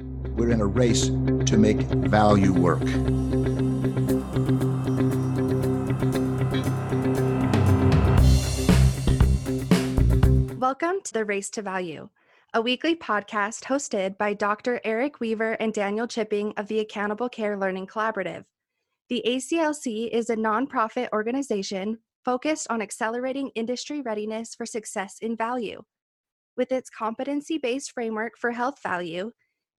we're in a race to make value work. Welcome to the Race to Value, a weekly podcast hosted by Dr. Eric Weaver and Daniel Chipping of the Accountable Care Learning Collaborative. The ACLC is a nonprofit organization focused on accelerating industry readiness for success in value. With its competency based framework for health value,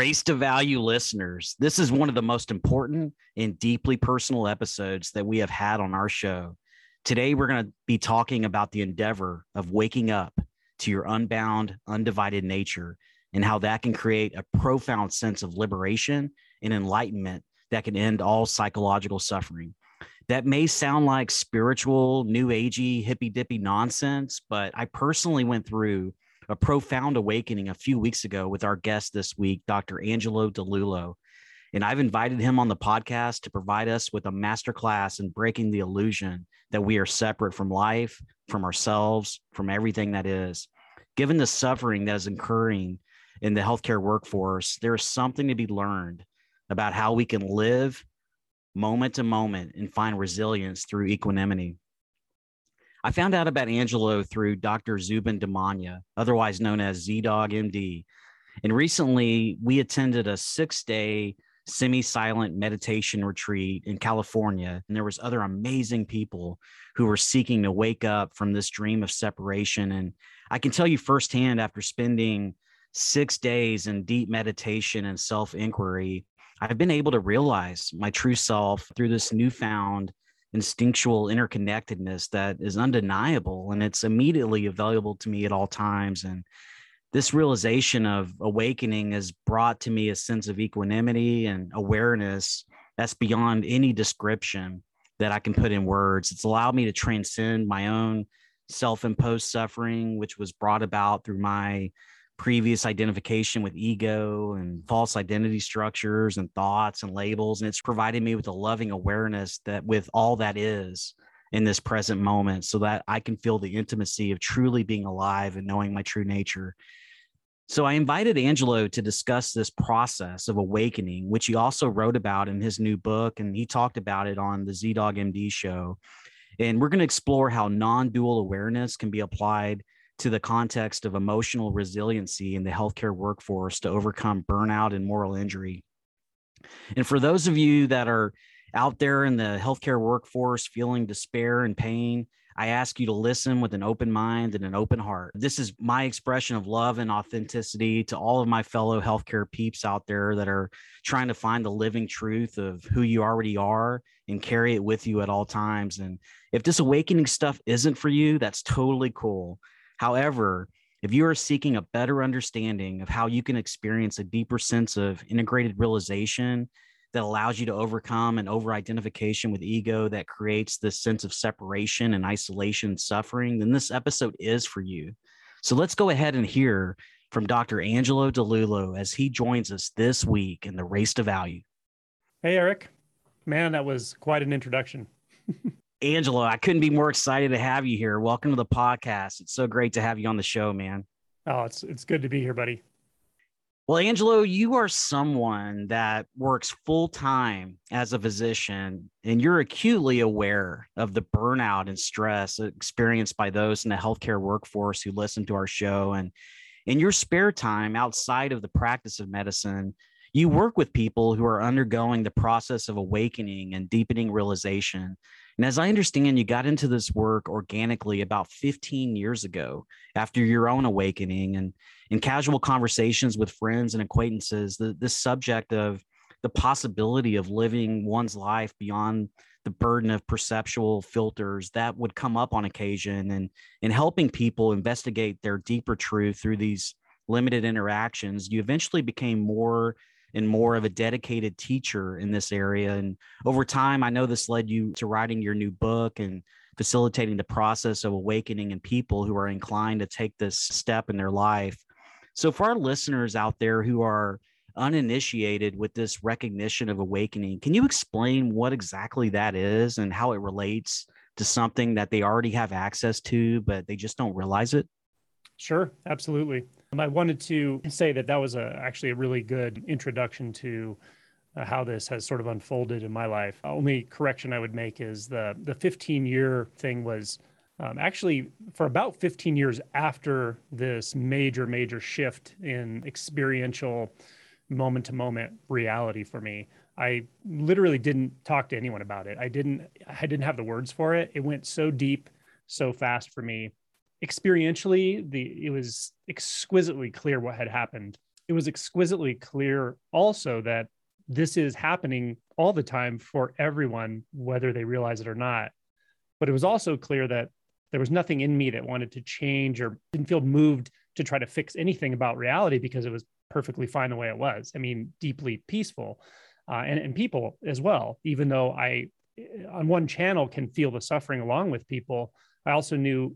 Race to Value listeners, this is one of the most important and deeply personal episodes that we have had on our show. Today, we're going to be talking about the endeavor of waking up to your unbound, undivided nature and how that can create a profound sense of liberation and enlightenment that can end all psychological suffering. That may sound like spiritual, new agey, hippy dippy nonsense, but I personally went through a profound awakening a few weeks ago with our guest this week, Dr. Angelo Dilullo. And I've invited him on the podcast to provide us with a masterclass in breaking the illusion that we are separate from life, from ourselves, from everything that is. Given the suffering that is occurring in the healthcare workforce, there is something to be learned about how we can live moment to moment and find resilience through equanimity. I found out about Angelo through Dr. Zubin Damania, otherwise known as ZDogg MD. And recently we attended a six day semi-silent meditation retreat in California. And there was other amazing people who were seeking to wake up from this dream of separation. And I can tell you firsthand after spending six days in deep meditation and self-inquiry, I've been able to realize my true self through this newfound instinctual interconnectedness that is undeniable and it's immediately available to me at all times and this realization of awakening has brought to me a sense of equanimity and awareness that's beyond any description that I can put in words. It's allowed me to transcend my own self imposed suffering, which was brought about through my previous identification with ego and false identity structures and thoughts and labels. And it's provided me with a loving awareness that with all that is in this present moment, so that I can feel the intimacy of truly being alive and knowing my true nature. So I invited Angelo to discuss this process of awakening, which he also wrote about in his new book, and he talked about it on the ZDogg MD show. And we're going to explore how non dual awareness can be applied to the context of emotional resiliency in the healthcare workforce to overcome burnout and moral injury. And for those of you that are out there in the healthcare workforce feeling despair and pain, I ask you to listen with an open mind and an open heart. This is my expression of love and authenticity to all of my fellow healthcare peeps out there that are trying to find the living truth of who you already are and carry it with you at all times. And if this awakening stuff isn't for you, that's totally cool. However, if you are seeking a better understanding of how you can experience a deeper sense of integrated realization that allows you to overcome an over identification with ego that creates this sense of separation and isolation and suffering, then this episode is for you. So let's go ahead and hear from Dr. Angelo Dilullo as he joins us this week in the Race to Value. Hey, Eric. Man, that was quite an introduction. Angelo, I couldn't be more excited to have you here. Welcome to the podcast. It's so great to have you on the show, man. Oh, it's it's good to be here, buddy. Well, Angelo, you are someone that works full time as a physician, and you're acutely aware of the burnout and stress experienced by those in the healthcare workforce who listen to our show. And in your spare time outside of the practice of medicine, you work with people who are undergoing the process of awakening and deepening realization. And as I understand, you got into this work organically about 15 years ago after your own awakening. And in casual conversations with friends and acquaintances, the, this subject of the possibility of living one's life beyond the burden of perceptual filters that would come up on occasion and in helping people investigate their deeper truth through these limited interactions you eventually became more and more of a dedicated teacher in this area. And over time, I know this led you to writing your new book and facilitating the process of awakening in people who are inclined to take this step in their life. So, for our listeners out there who are uninitiated with this recognition of awakening, can you explain what exactly that is and how it relates to something that they already have access to, but they just don't realize it? Sure, absolutely. I wanted to say that that was a, actually a really good introduction to uh, how this has sort of unfolded in my life. Only correction I would make is the the 15 year thing was um, actually for about 15 years after this major major shift in experiential moment to moment reality for me. I literally didn't talk to anyone about it. I didn't I didn't have the words for it. It went so deep so fast for me experientially the it was exquisitely clear what had happened. It was exquisitely clear also that this is happening all the time for everyone whether they realize it or not. But it was also clear that there was nothing in me that wanted to change or didn't feel moved to try to fix anything about reality because it was perfectly fine the way it was. I mean deeply peaceful uh, and, and people as well. Even though i on one channel can feel the suffering along with people i also knew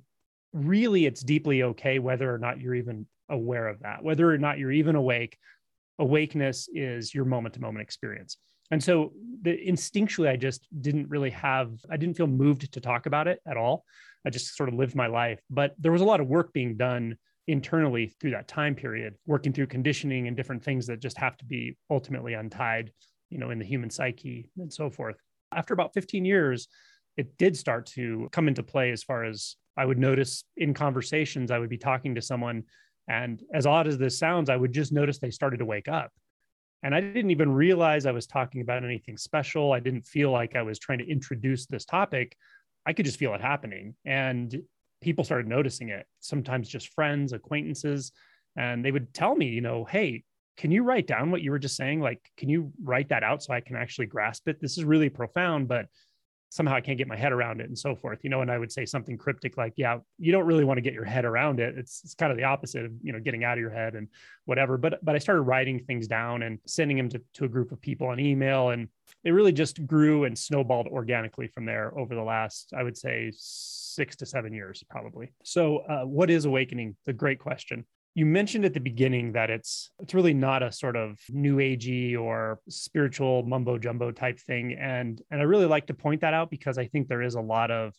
really it's deeply okay whether or not you're even aware of that whether or not you're even awake. Awakeness is your moment to moment experience. And so the instinctually i just didn't really have i didn't feel moved to talk about it at all. I just sort of lived my life. But there was a lot of work being done internally through that time period working through conditioning and different things that just have to be ultimately untied you know in the human psyche and so forth. After about 15 years it did start to come into play as far as I would notice in conversations, I would be talking to someone, and as odd as this sounds, I would just notice they started to wake up. And I didn't even realize I was talking about anything special. I didn't feel like I was trying to introduce this topic. I could just feel it happening. And people started noticing it, sometimes just friends, acquaintances. And they would tell me, you know, hey, can you write down what you were just saying? Like, can you write that out so I can actually grasp it? This is really profound, but somehow I can't get my head around it and so forth, you know, and I would say something cryptic like, yeah, you don't really want to get your head around it. It's, it's kind of the opposite of, you know, getting out of your head and whatever. But, but I started writing things down and sending them to, to a group of people on email. And it really just grew and snowballed organically from there over the last, I would say six to seven years, probably. So uh, what is awakening? The great question you mentioned at the beginning that it's it's really not a sort of new agey or spiritual mumbo jumbo type thing. And and i really like to point that out because i think there is a lot of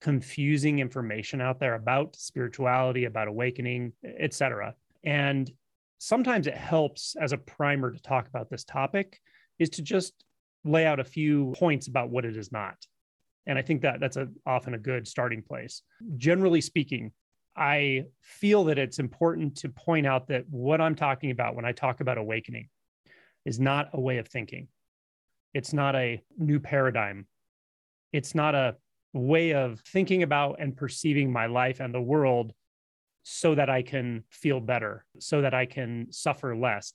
confusing information out there about spirituality about awakening etc and sometimes it helps as a primer to talk about this topic is to just lay out a few points about what it is not. And i think that that's a, often a good starting place. Generally speaking I feel that it's important to point out that what I'm talking about when I talk about awakening is not a way of thinking. It's not a new paradigm. It's not a way of thinking about and perceiving my life and the world so that I can feel better, so that I can suffer less.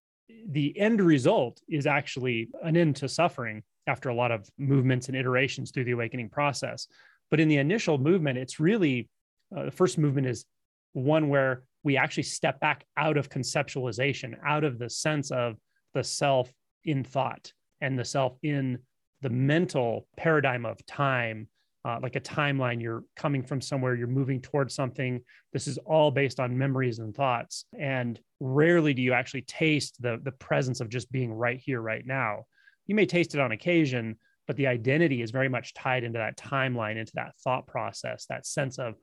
The end result is actually an end to suffering after a lot of movements and iterations through the awakening process. But in the initial movement, it's really uh, the first movement is one where we actually step back out of conceptualization, out of the sense of the self in thought and the self in the mental paradigm of time, uh, like a timeline. You're coming from somewhere, you're moving towards something. This is all based on memories and thoughts. And rarely do you actually taste the, the presence of just being right here, right now. You may taste it on occasion, but the identity is very much tied into that timeline, into that thought process, that sense of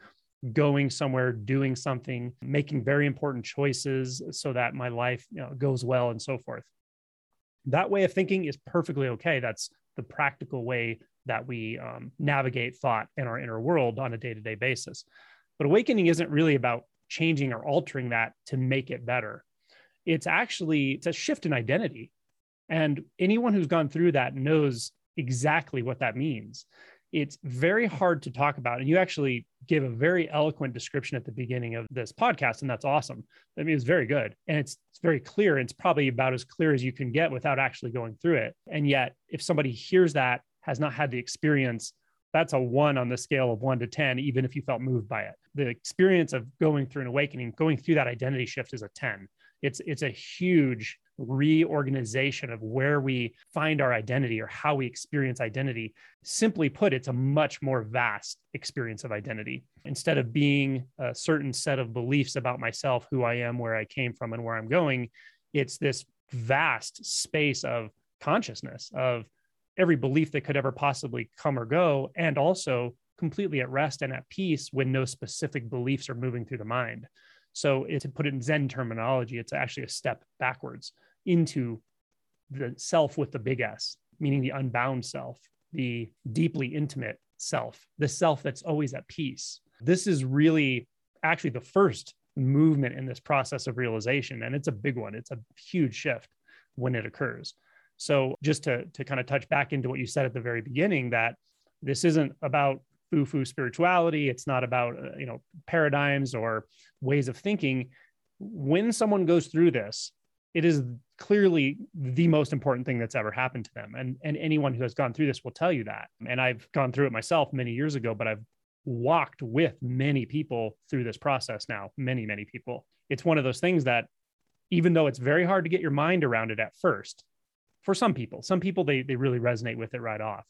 going somewhere, doing something, making very important choices so that my life you know, goes well and so forth. That way of thinking is perfectly okay. That's the practical way that we um, navigate thought in our inner world on a day to day basis. But awakening isn't really about changing or altering that to make it better. It's actually it's a shift in identity. And anyone who's gone through that knows exactly what that means it's very hard to talk about. And you actually give a very eloquent description at the beginning of this podcast, and that's awesome. I mean, it's very good and it's, it's very clear. It's probably about as clear as you can get without actually going through it. And yet, if somebody hears that, has not had the experience, that's a one on the scale of one to 10, even if you felt moved by it. The experience of going through an awakening, going through that identity shift is a 10. It's, it's a huge reorganization of where we find our identity or how we experience identity. Simply put, it's a much more vast experience of identity. Instead of being a certain set of beliefs about myself, who I am, where I came from, and where I'm going, it's this vast space of consciousness of every belief that could ever possibly come or go, and also completely at rest and at peace when no specific beliefs are moving through the mind. So, to put it in Zen terminology, it's actually a step backwards into the self with the big S, meaning the unbound self, the deeply intimate self, the self that's always at peace. This is really actually the first movement in this process of realization. And it's a big one, it's a huge shift when it occurs. So, just to, to kind of touch back into what you said at the very beginning, that this isn't about foo-foo spirituality it's not about uh, you know paradigms or ways of thinking when someone goes through this it is clearly the most important thing that's ever happened to them. And, and anyone who has gone through this will tell you that. And I've gone through it myself many years ago, but I've walked with many people through this process now, many, many people. It's one of those things that even though it's very hard to get your mind around it at first, for some people, some people they they really resonate with it right off.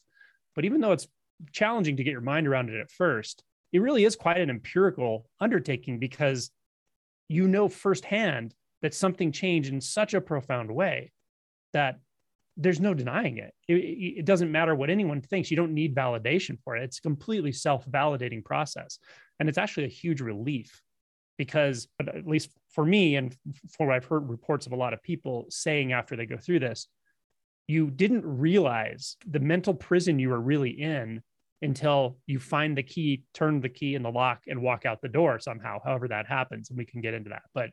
But even though it's challenging to get your mind around it at first, it really is quite an empirical undertaking because you know firsthand that something changed in such a profound way that there's no denying it. it. it. doesn't matter what anyone thinks. You don't need validation for it. It's a completely self-validating process. And it's actually a huge relief because at least for me and for what I've heard reports of a lot of people saying after they go through this, you didn't realize the mental prison you were really in until you find the key, turn the key in the lock and walk out the door somehow, however that happens. And we can get into that. But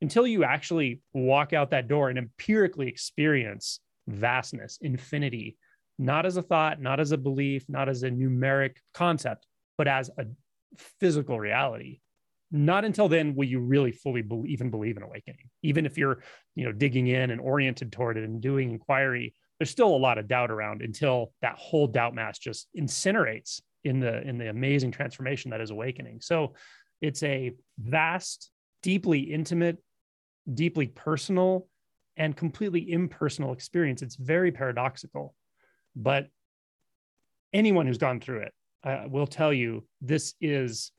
until you actually walk out that door and empirically experience vastness, infinity, not as a thought, not as a belief, not as a numeric concept, but as a physical reality. Not until then will you really fully believe, even believe in awakening. Even if you're, you know, digging in and oriented toward it and doing inquiry, there's still a lot of doubt around until that whole doubt mass just incinerates in the in the amazing transformation that is awakening. So it's a vast, deeply intimate, deeply personal and completely impersonal experience. It's very paradoxical, but anyone who's gone through it uh, will tell you this is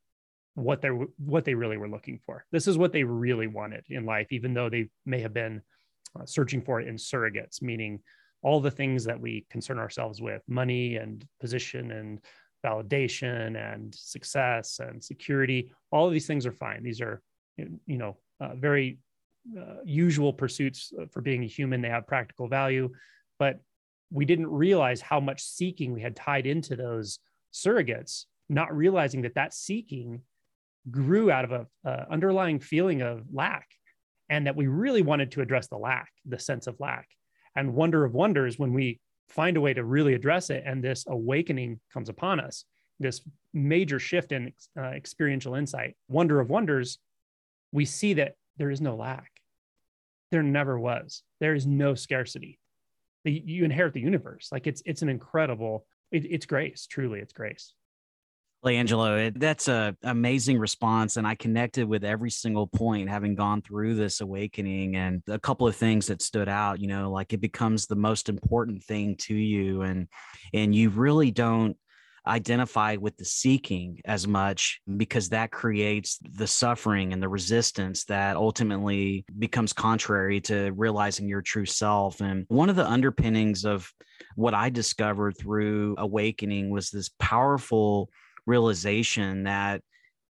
what they what they really were looking for. This is what they really wanted in life, even though they may have been uh, searching for it in surrogates, meaning all the things that we concern ourselves with: money and position and validation and success and security. All of these things are fine. These are you know uh, very uh, usual pursuits for being a human. They have practical value, but we didn't realize how much seeking we had tied into those surrogates, not realizing that that seeking grew out of a, underlying feeling of lack, and that we really wanted to address the lack, the sense of lack. And wonder of wonders, when we find a way to really address it, and this awakening comes upon us, this major shift in uh, experiential insight, wonder of wonders, we see that there is no lack. There never was. There is no scarcity. You inherit the universe. Like it's it's an incredible. It, it's grace. Truly, it's grace. Angelo, that's a amazing response, and I connected with every single point, having gone through this awakening, and a couple of things that stood out. You know, like it becomes the most important thing to you, and and you really don't identify with the seeking as much because that creates the suffering and the resistance that ultimately becomes contrary to realizing your true self. And one of the underpinnings of what I discovered through awakening was this powerful realization that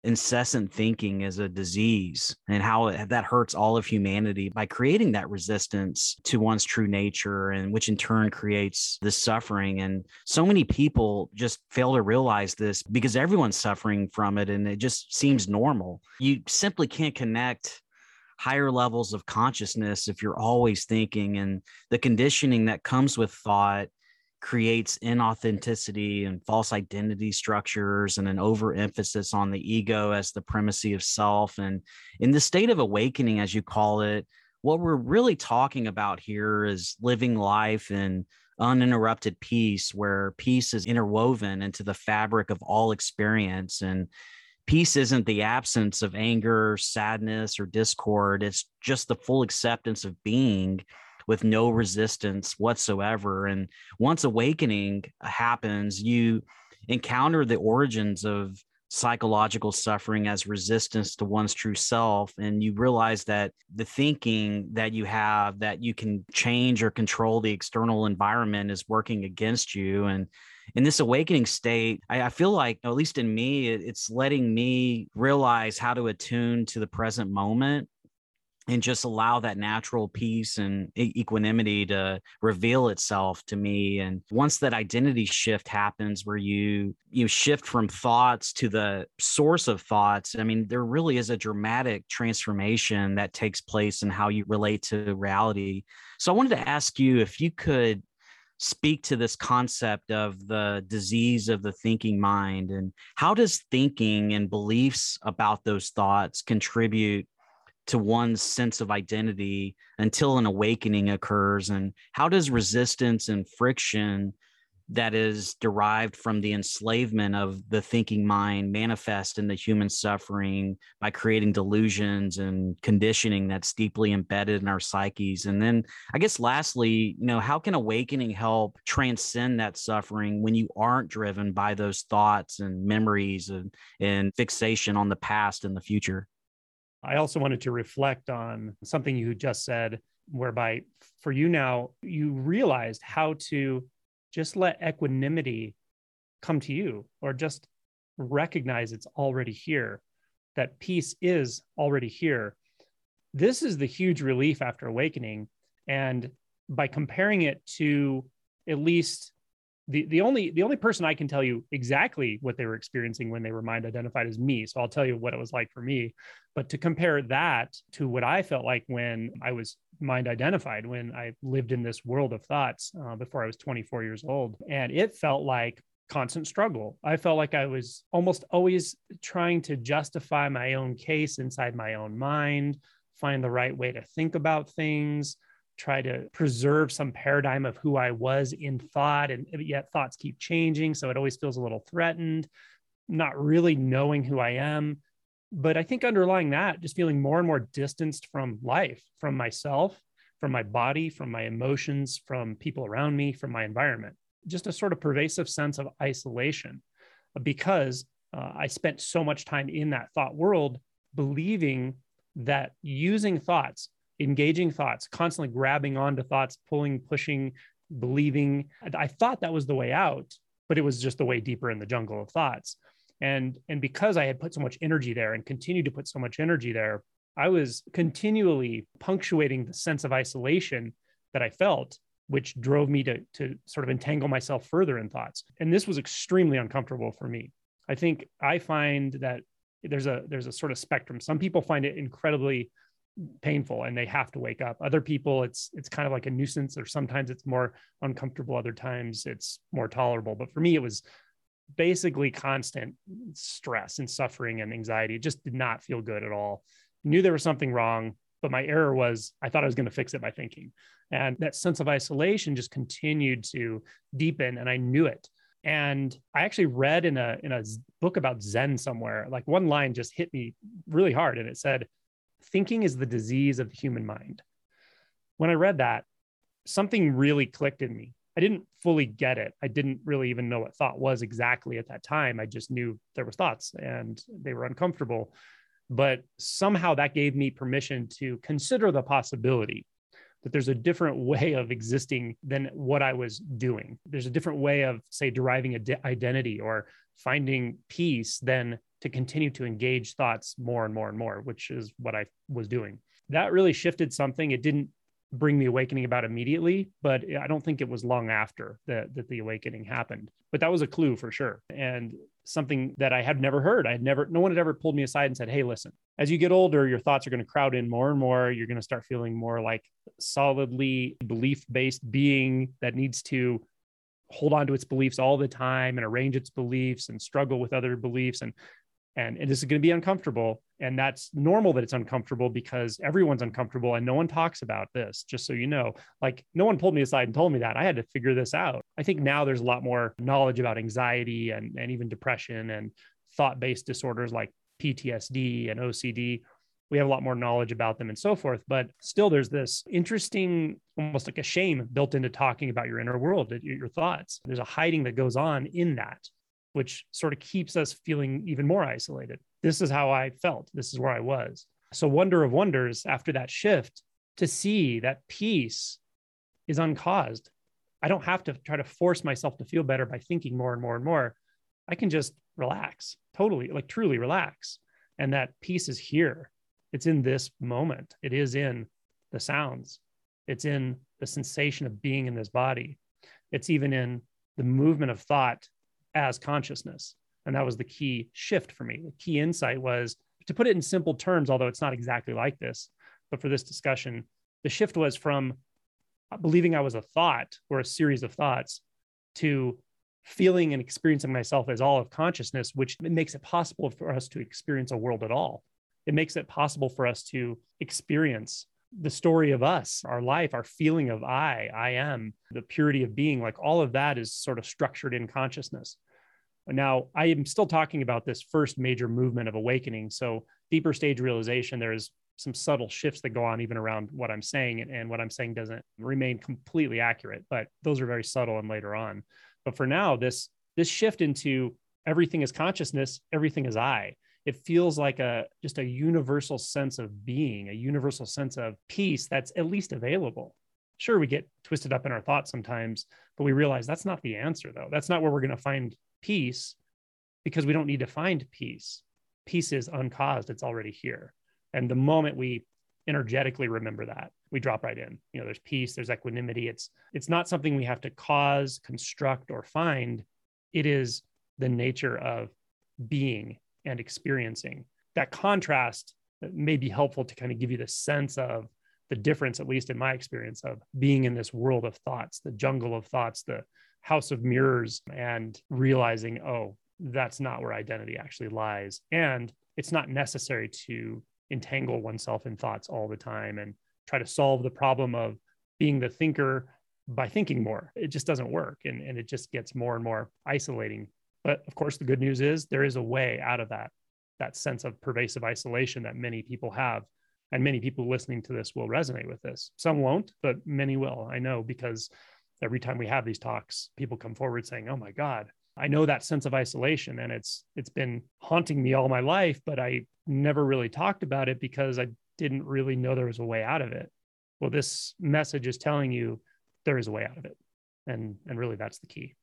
incessant thinking is a disease and how it, that hurts all of humanity by creating that resistance to one's true nature and which in turn creates this suffering. And so many people just fail to realize this because everyone's suffering from it and it just seems normal. You simply can't connect higher levels of consciousness if you're always thinking and the conditioning that comes with thought creates inauthenticity and false identity structures and an overemphasis on the ego as the primacy of self. And in the state of awakening, as you call it, what we're really talking about here is living life in uninterrupted peace, where peace is interwoven into the fabric of all experience. And peace isn't the absence of anger, sadness, or discord, it's just the full acceptance of being with no resistance whatsoever. And once awakening happens, you encounter the origins of psychological suffering as resistance to one's true self and you realize that the thinking that you have that you can change or control the external environment is working against you and in this awakening state i, I feel like at least in me it's letting me realize how to attune to the present moment and just allow that natural peace and equanimity to reveal itself to me and once that identity shift happens where you you shift from thoughts to the source of thoughts i mean there really is a dramatic transformation that takes place in how you relate to reality. So i wanted to ask you if you could speak to this concept of the disease of the thinking mind and how does thinking and beliefs about those thoughts contribute to one's sense of identity until an awakening occurs? And how does resistance and friction that is derived from the enslavement of the thinking mind manifest in the human suffering by creating delusions and conditioning that's deeply embedded in our psyches? And then i guess lastly you know how can awakening help transcend that suffering when you aren't driven by those thoughts and memories and, and fixation on the past and the future I also wanted to reflect on something you just said, whereby for you now, you realized how to just let equanimity come to you or just recognize it's already here, that peace is already here. This is the huge relief after awakening. And by comparing it to at least the, the only the only person I can tell you exactly what they were experiencing when they were mind identified is me. So I'll tell you what it was like for me. But to compare that to what I felt like when I was mind identified, when I lived in this world of thoughts uh, before I was 24 years old, and it felt like constant struggle. I felt like I was almost always trying to justify my own case inside my own mind, find the right way to think about things try to preserve some paradigm of who I was in thought, and yet thoughts keep changing. So it always feels a little threatened, not really knowing who I am. But I think underlying that, just feeling more and more distanced from life, from myself, from my body, from my emotions, from people around me, from my environment. Just a sort of pervasive sense of isolation because uh, I spent so much time in that thought world believing that using thoughts engaging thoughts, constantly grabbing onto thoughts, pulling, pushing, believing. I thought that was the way out, but it was just the way deeper in the jungle of thoughts. And and because I had put so much energy there and continued to put so much energy there, I was continually punctuating the sense of isolation that I felt, which drove me to to sort of entangle myself further in thoughts. And this was extremely uncomfortable for me. I think I find that there's a there's a sort of spectrum. Some people find it incredibly painful and they have to wake up. Other people it's it's kind of like a nuisance or sometimes it's more uncomfortable other times it's more tolerable. But for me it was basically constant stress and suffering and anxiety. It just did not feel good at all. Knew there was something wrong but my error was i thought i was going to fix it by thinking. And that sense of isolation just continued to deepen and i knew it. And i actually read in a in a book about zen somewhere. Like one line just hit me really hard and it said thinking is the disease of the human mind. When I read that, something really clicked in me. I didn't fully get it. I didn't really even know what thought was exactly at that time. I just knew there was thoughts and they were uncomfortable. But somehow that gave me permission to consider the possibility that there's a different way of existing than what I was doing. There's a different way of, say, deriving a de- identity or finding peace than to continue to engage thoughts more and more and more, which is what I was doing. That really shifted something. It didn't bring the awakening about immediately, but I don't think it was long after that, that the awakening happened. But that was a clue for sure. And something that I had never heard. I had never, no one had ever pulled me aside and said, Hey, listen, as you get older, your thoughts are going to crowd in more and more. You're going to start feeling more like solidly belief based being that needs to hold on to its beliefs all the time and arrange its beliefs and struggle with other beliefs. And and, and this is going to be uncomfortable and that's normal that it's uncomfortable because everyone's uncomfortable and no one talks about this just so you know. Like no one pulled me aside and told me that. I had to figure this out. I think now there's a lot more knowledge about anxiety and, and even depression and thought-based disorders like ptsd and ocd we have a lot more knowledge about them and so forth but still there's this interesting almost like a shame built into talking about your inner world your thoughts. There's a hiding that goes on in that which sort of keeps us feeling even more isolated. This is how I felt. This is where I was. So, wonder of wonders after that shift to see that peace is uncaused. I don't have to try to force myself to feel better by thinking more and more and more. I can just relax, totally, like truly relax. And that peace is here. It's in this moment, it is in the sounds, it's in the sensation of being in this body, it's even in the movement of thought as consciousness. And that was the key shift for me. The key insight was to put it in simple terms, although it's not exactly like this, but for this discussion, the shift was from believing I was a thought or a series of thoughts to feeling and experiencing myself as all of consciousness, which makes it possible for us to experience a world at all. It makes it possible for us to experience the story of us, our life, our feeling of I, I am, the purity of being, like all of that is sort of structured in consciousness. Now, I am still talking about this first major movement of awakening. So, deeper stage realization, there's some subtle shifts that go on even around what I'm saying, and what I'm saying doesn't remain completely accurate, but those are very subtle and later on. But for now, this this shift into everything is consciousness, everything is I it feels like a just a universal sense of being a universal sense of peace that's at least available. Sure we get twisted up in our thoughts sometimes but we realize that's not the answer though. That's not where we're going to find peace because we don't need to find peace. Peace is uncaused it's already here. And the moment we energetically remember that we drop right in. You know there's peace there's equanimity. It's it's not something we have to cause construct or find. It is the nature of being and experiencing. That contrast uh, may be helpful to kind of give you the sense of the difference, at least in my experience, of being in this world of thoughts, the jungle of thoughts, the house of mirrors, and realizing, oh, that's not where identity actually lies. And it's not necessary to entangle oneself in thoughts all the time and try to solve the problem of being the thinker by thinking more. It just doesn't work. And, and it just gets more and more isolating but of course, the good news is there is a way out of that, that sense of pervasive isolation that many people have. And many people listening to this will resonate with this. Some won't, but many will. I know because every time we have these talks, people come forward saying, Oh my God, I know that sense of isolation and it's it's been haunting me all my life, but I never really talked about it because I didn't really know there was a way out of it. Well, this message is telling you there is a way out of it. And and really that's the key.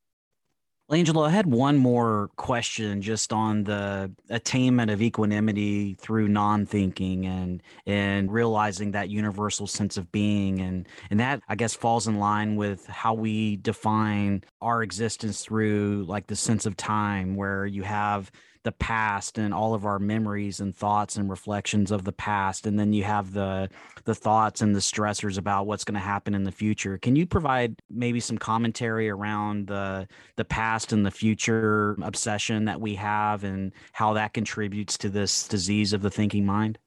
Angelo, I had one more question just on the attainment of equanimity through non-thinking and and realizing that universal sense of being. And and that I guess falls in line with how we define our existence through like the sense of time where you have the past and all of our memories and thoughts and reflections of the past. And then you have the the thoughts and the stressors about what's going to happen in the future. Can you provide maybe some commentary around the the past and the future obsession that we have and how that contributes to this disease of the thinking mind?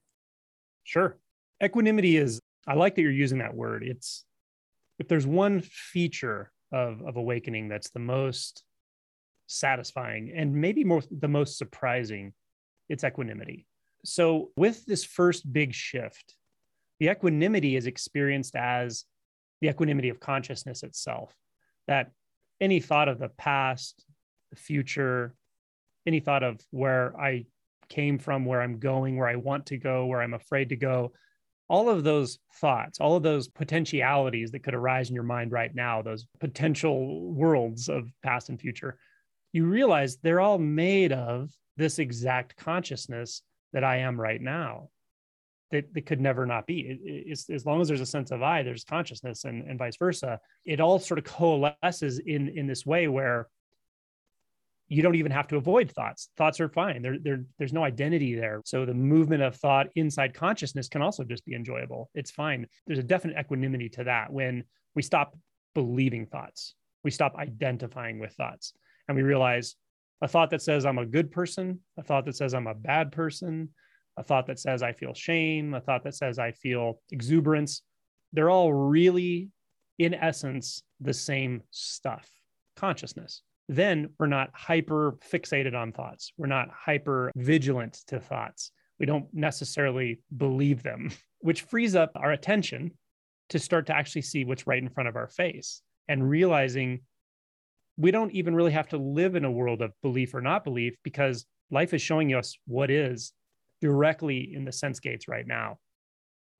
Sure. Equanimity is i like that you're using that word. It's if there's one feature of of awakening that's the most satisfying and maybe more the most surprising it's equanimity. So with this first big shift the equanimity is experienced as the equanimity of consciousness itself that any thought of the past the future any thought of where i came from where i'm going where i want to go where i'm afraid to go all of those thoughts, all of those potentialities that could arise in your mind right now, those potential worlds of past and future, you realize they're all made of this exact consciousness that I am right now. That, that could never not be. It, it, as long as there's a sense of I, there's consciousness, and, and vice versa. It all sort of coalesces in in this way where you don't even have to avoid thoughts. Thoughts are fine. There, there, there's no identity there. So the movement of thought inside consciousness can also just be enjoyable. It's fine. There's a definite equanimity to that when we stop believing thoughts, we stop identifying with thoughts, and we realize a thought that says I'm a good person, a thought that says I'm a bad person, a thought that says I feel shame, a thought that says I feel exuberance. They're all really, in essence, the same stuff consciousness then we're not hyper fixated on thoughts. We're not hyper vigilant to thoughts. We don't necessarily believe them, which frees up our attention to start to actually see what's right in front of our face and realizing we don't even really have to live in a world of belief or not belief because life is showing us what is directly in the sense gates right now.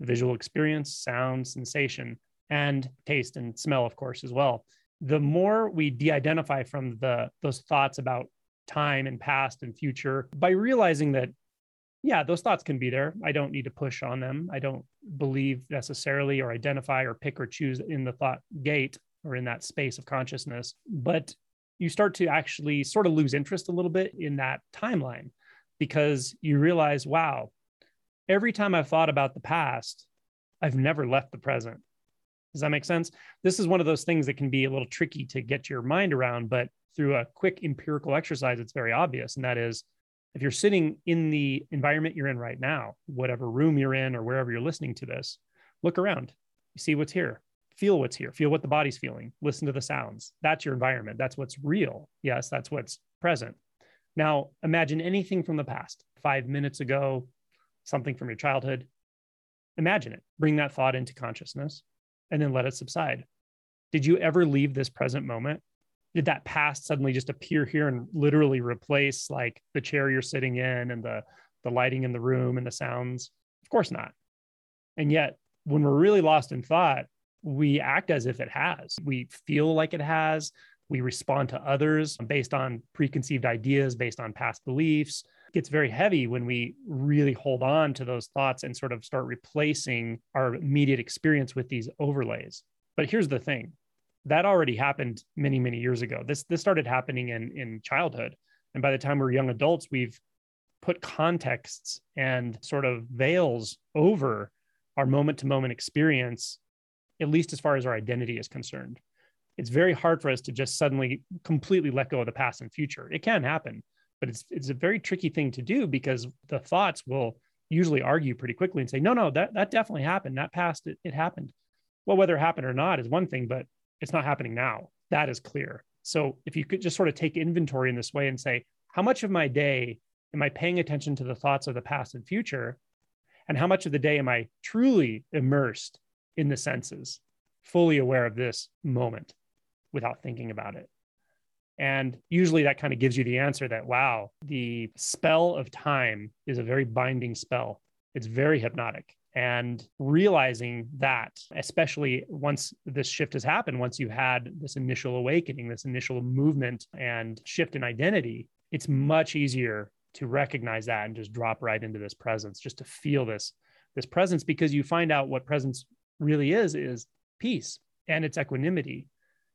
Visual experience, sound, sensation, and taste and smell, of course, as well. The more we de-identify from the those thoughts about time and past and future by realizing that yeah those thoughts can be there. I don't need to push on them. I don't believe necessarily or identify or pick or choose in the thought gate or in that space of consciousness but you start to actually sort of lose interest a little bit in that timeline because you realize wow every time i've thought about the past i've never left the present does that make sense? This is one of those things that can be a little tricky to get your mind around, but through a quick empirical exercise, it's very obvious. And that is if you're sitting in the environment you're in right now, whatever room you're in or wherever you're listening to this, look around, you see what's here, feel what's here, feel what the body's feeling, listen to the sounds. That's your environment. That's what's real. Yes, that's what's present. Now, imagine anything from the past, five minutes ago, something from your childhood. Imagine it, bring that thought into consciousness and then let it subside. Did you ever leave this present moment? Did that past suddenly just appear here and literally replace like the chair you're sitting in and the the lighting in the room and the sounds? Of course not. And yet, when we're really lost in thought, we act as if it has. We feel like it has. We respond to others based on preconceived ideas, based on past beliefs It gets very heavy when we really hold on to those thoughts and sort of start replacing our immediate experience with these overlays. But here's the thing that already happened many, many years ago. This, this started happening in, in childhood. And by the time we're young adults, we've put contexts and sort of veils over our moment to moment experience, at least as far as our identity is concerned. It's very hard for us to just suddenly completely let go of the past and future. It can happen, but it's it's a very tricky thing to do because the thoughts will usually argue pretty quickly and say no no that that definitely happened. That past it, it happened. Well whether it happened or not is one thing but it's not happening now. That is clear. So if you could just sort of take inventory in this way and say how much of my day am i paying attention to the thoughts of the past and future? And how much of the day am i truly immersed in the senses fully aware of this moment without thinking about it and usually that kind of gives you the answer that, wow, the spell of time is a very binding spell. It's very hypnotic. And realizing that, especially once this shift has happened, once you had this initial awakening, this initial movement and shift in identity, it's much easier to recognize that and just drop right into this presence, just to feel this, this presence, because you find out what presence really is, is peace and it's equanimity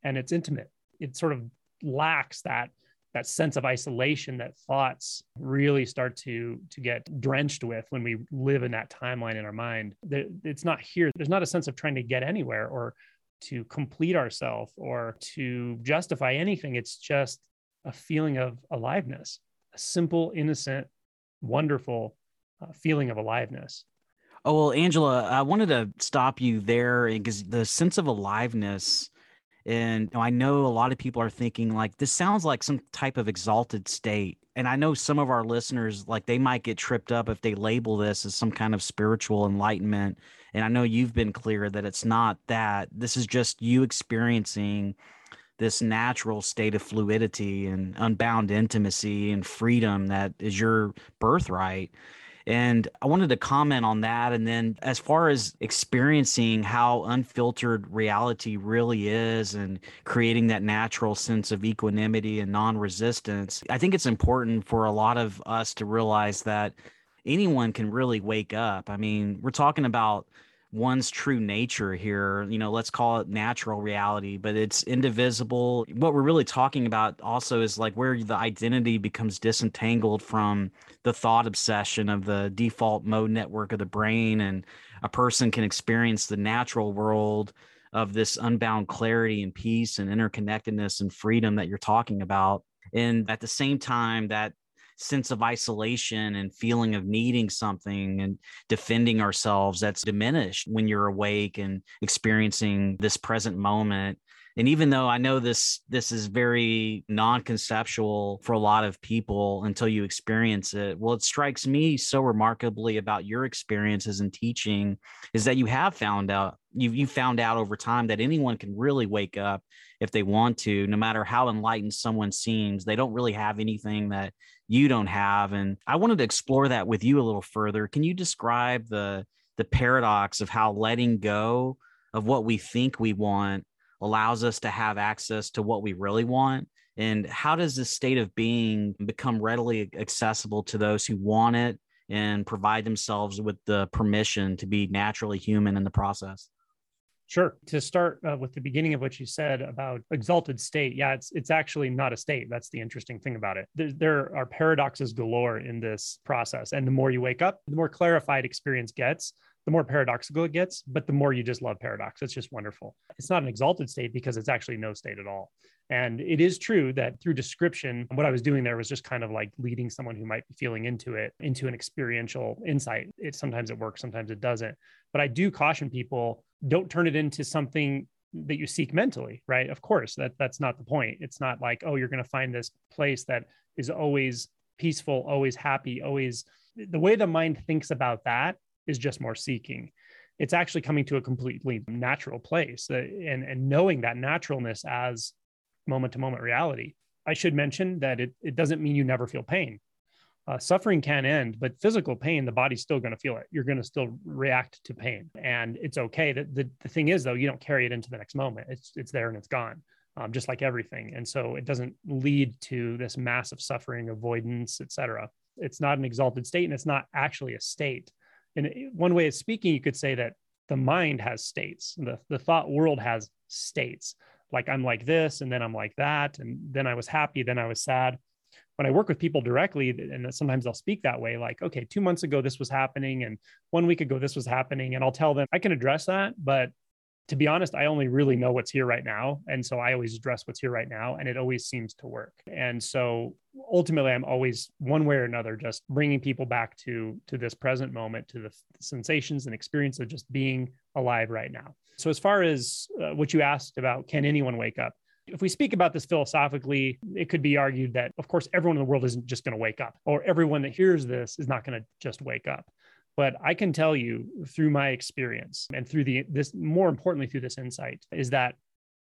and it's intimate. It sort of lacks that that sense of isolation that thoughts really start to to get drenched with when we live in that timeline in our mind. It's not here. There's not a sense of trying to get anywhere or to complete ourselves or to justify anything. It's just a feeling of aliveness a simple innocent wonderful uh, feeling of aliveness oh well Angelo i wanted to stop you there because the sense of aliveness and I know a lot of people are thinking like this sounds like some type of exalted state. And I know some of our listeners like they might get tripped up if they label this as some kind of spiritual enlightenment. And I know you've been clear that it's not that. This is just you experiencing this natural state of fluidity and unbound intimacy and freedom that is your birthright. And I wanted to comment on that. And then, as far as experiencing how unfiltered reality really is and creating that natural sense of equanimity and non resistance, I think it's important for a lot of us to realize that anyone can really wake up. I mean, we're talking about one's true nature here. You know, let's call it natural reality, but it's indivisible. What we're really talking about also is like where the identity becomes disentangled from the thought obsession of the default mode network of the brain, and a person can experience the natural world of this unbound clarity and peace and interconnectedness and freedom that you're talking about. And at the same time, that sense of isolation and feeling of needing something and defending ourselves that's diminished when you're awake and experiencing this present moment. And even though i know this this is very non-conceptual for a lot of people until you experience it well it strikes me so remarkably about your experiences in teaching is that you have found out you you found out over time that anyone can really wake up if they want to no matter how enlightened someone seems. They don't really have anything that you don't have and i wanted to explore that with you a little further. Can you describe the the paradox of how letting go of what we think we want allows us to have access to what we really want? And how does this state of being become readily accessible to those who want it and provide themselves with the permission to be naturally human in the process Sure. To start uh, with the beginning of what you said about exalted state, yeah, it's it's actually not a state. That's the interesting thing about it. There, there are paradoxes galore in this process, and the more you wake up, the more clarified experience gets. The more paradoxical it gets, but the more you just love paradox. It's just wonderful. It's not an exalted state because it's actually no state at all. And it is true that through description, what I was doing there was just kind of like leading someone who might be feeling into it into an experiential insight. It sometimes it works, sometimes it doesn't. But I do caution people don't turn it into something that you seek mentally right of course that that's not the point it's not like oh you're going to find this place that is always peaceful always happy always the way the mind thinks about that is just more seeking it's actually coming to a completely natural place uh, and and knowing that naturalness as moment to moment reality i should mention that it, it doesn't mean you never feel pain uh, suffering can end, but physical pain, the body's still going to feel it. You're going to still react to pain, and it's okay. The, the, the thing is, though, you don't carry it into the next moment. It's it's there and it's gone, um, just like everything. And so it doesn't lead to this massive suffering, avoidance, etc. It's not an exalted state, and it's not actually a state. And one way of speaking, you could say that the mind has states. The the thought world has states. Like I'm like this, and then I'm like that, and then I was happy, then I was sad when I work with people directly, and sometimes they'll speak that way, like, okay, two months ago, this was happening, and one week ago, this was happening. And I'll tell them I can address that. But to be honest, I only really know what's here right now. And so I always address what's here right now, and it always seems to work. And so ultimately, I'm always one way or another just bringing people back to to this present moment, to the sensations and experience of just being alive right now. So as far as uh, what you asked about, can anyone wake up? If we speak about this philosophically, it could be argued that, of course, everyone in the world isn't just going to wake up, or everyone that hears this is not going to just wake up. But I can tell you through my experience and through the this more importantly through this insight is that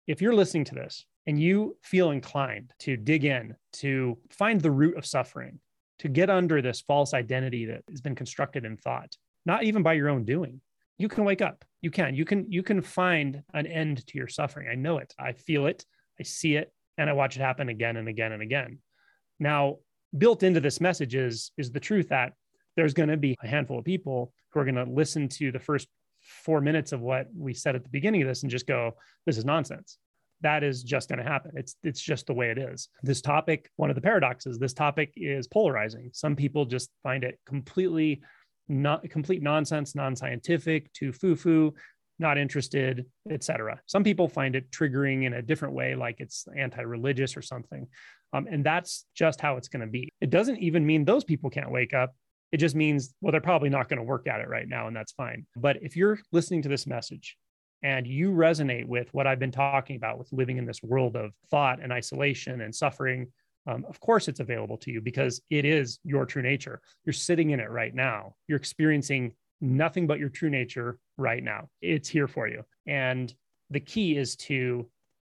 if you're listening to this and you feel inclined to dig in to find the root of suffering, to get under this false identity that has been constructed in thought, not even by your own doing, you can wake up. You can. You can you can find an end to your suffering. I know it. I feel it. I see it and I watch it happen again and again and again. Now, built into this message is, is the truth that there's going to be a handful of people who are going to listen to the first four minutes of what we said at the beginning of this and just go, this is nonsense. That is just going to happen. It's it's just the way it is. This topic, one of the paradoxes, this topic is polarizing. Some people just find it completely not complete nonsense, non-scientific, too foo-foo not interested, etc. Some people find it triggering in a different way, like it's anti-religious or something. Um, and that's just how it's going to be. It doesn't even mean those people can't wake up. It just means, well, they're probably not going to work at it right now, and that's fine. But if you're listening to this message and you resonate with what I've been talking about with living in this world of thought and isolation and suffering, um, of course it's available to you because it is your true nature. You're sitting in it right now. You're experiencing nothing but your true nature right now. It's here for you. And the key is to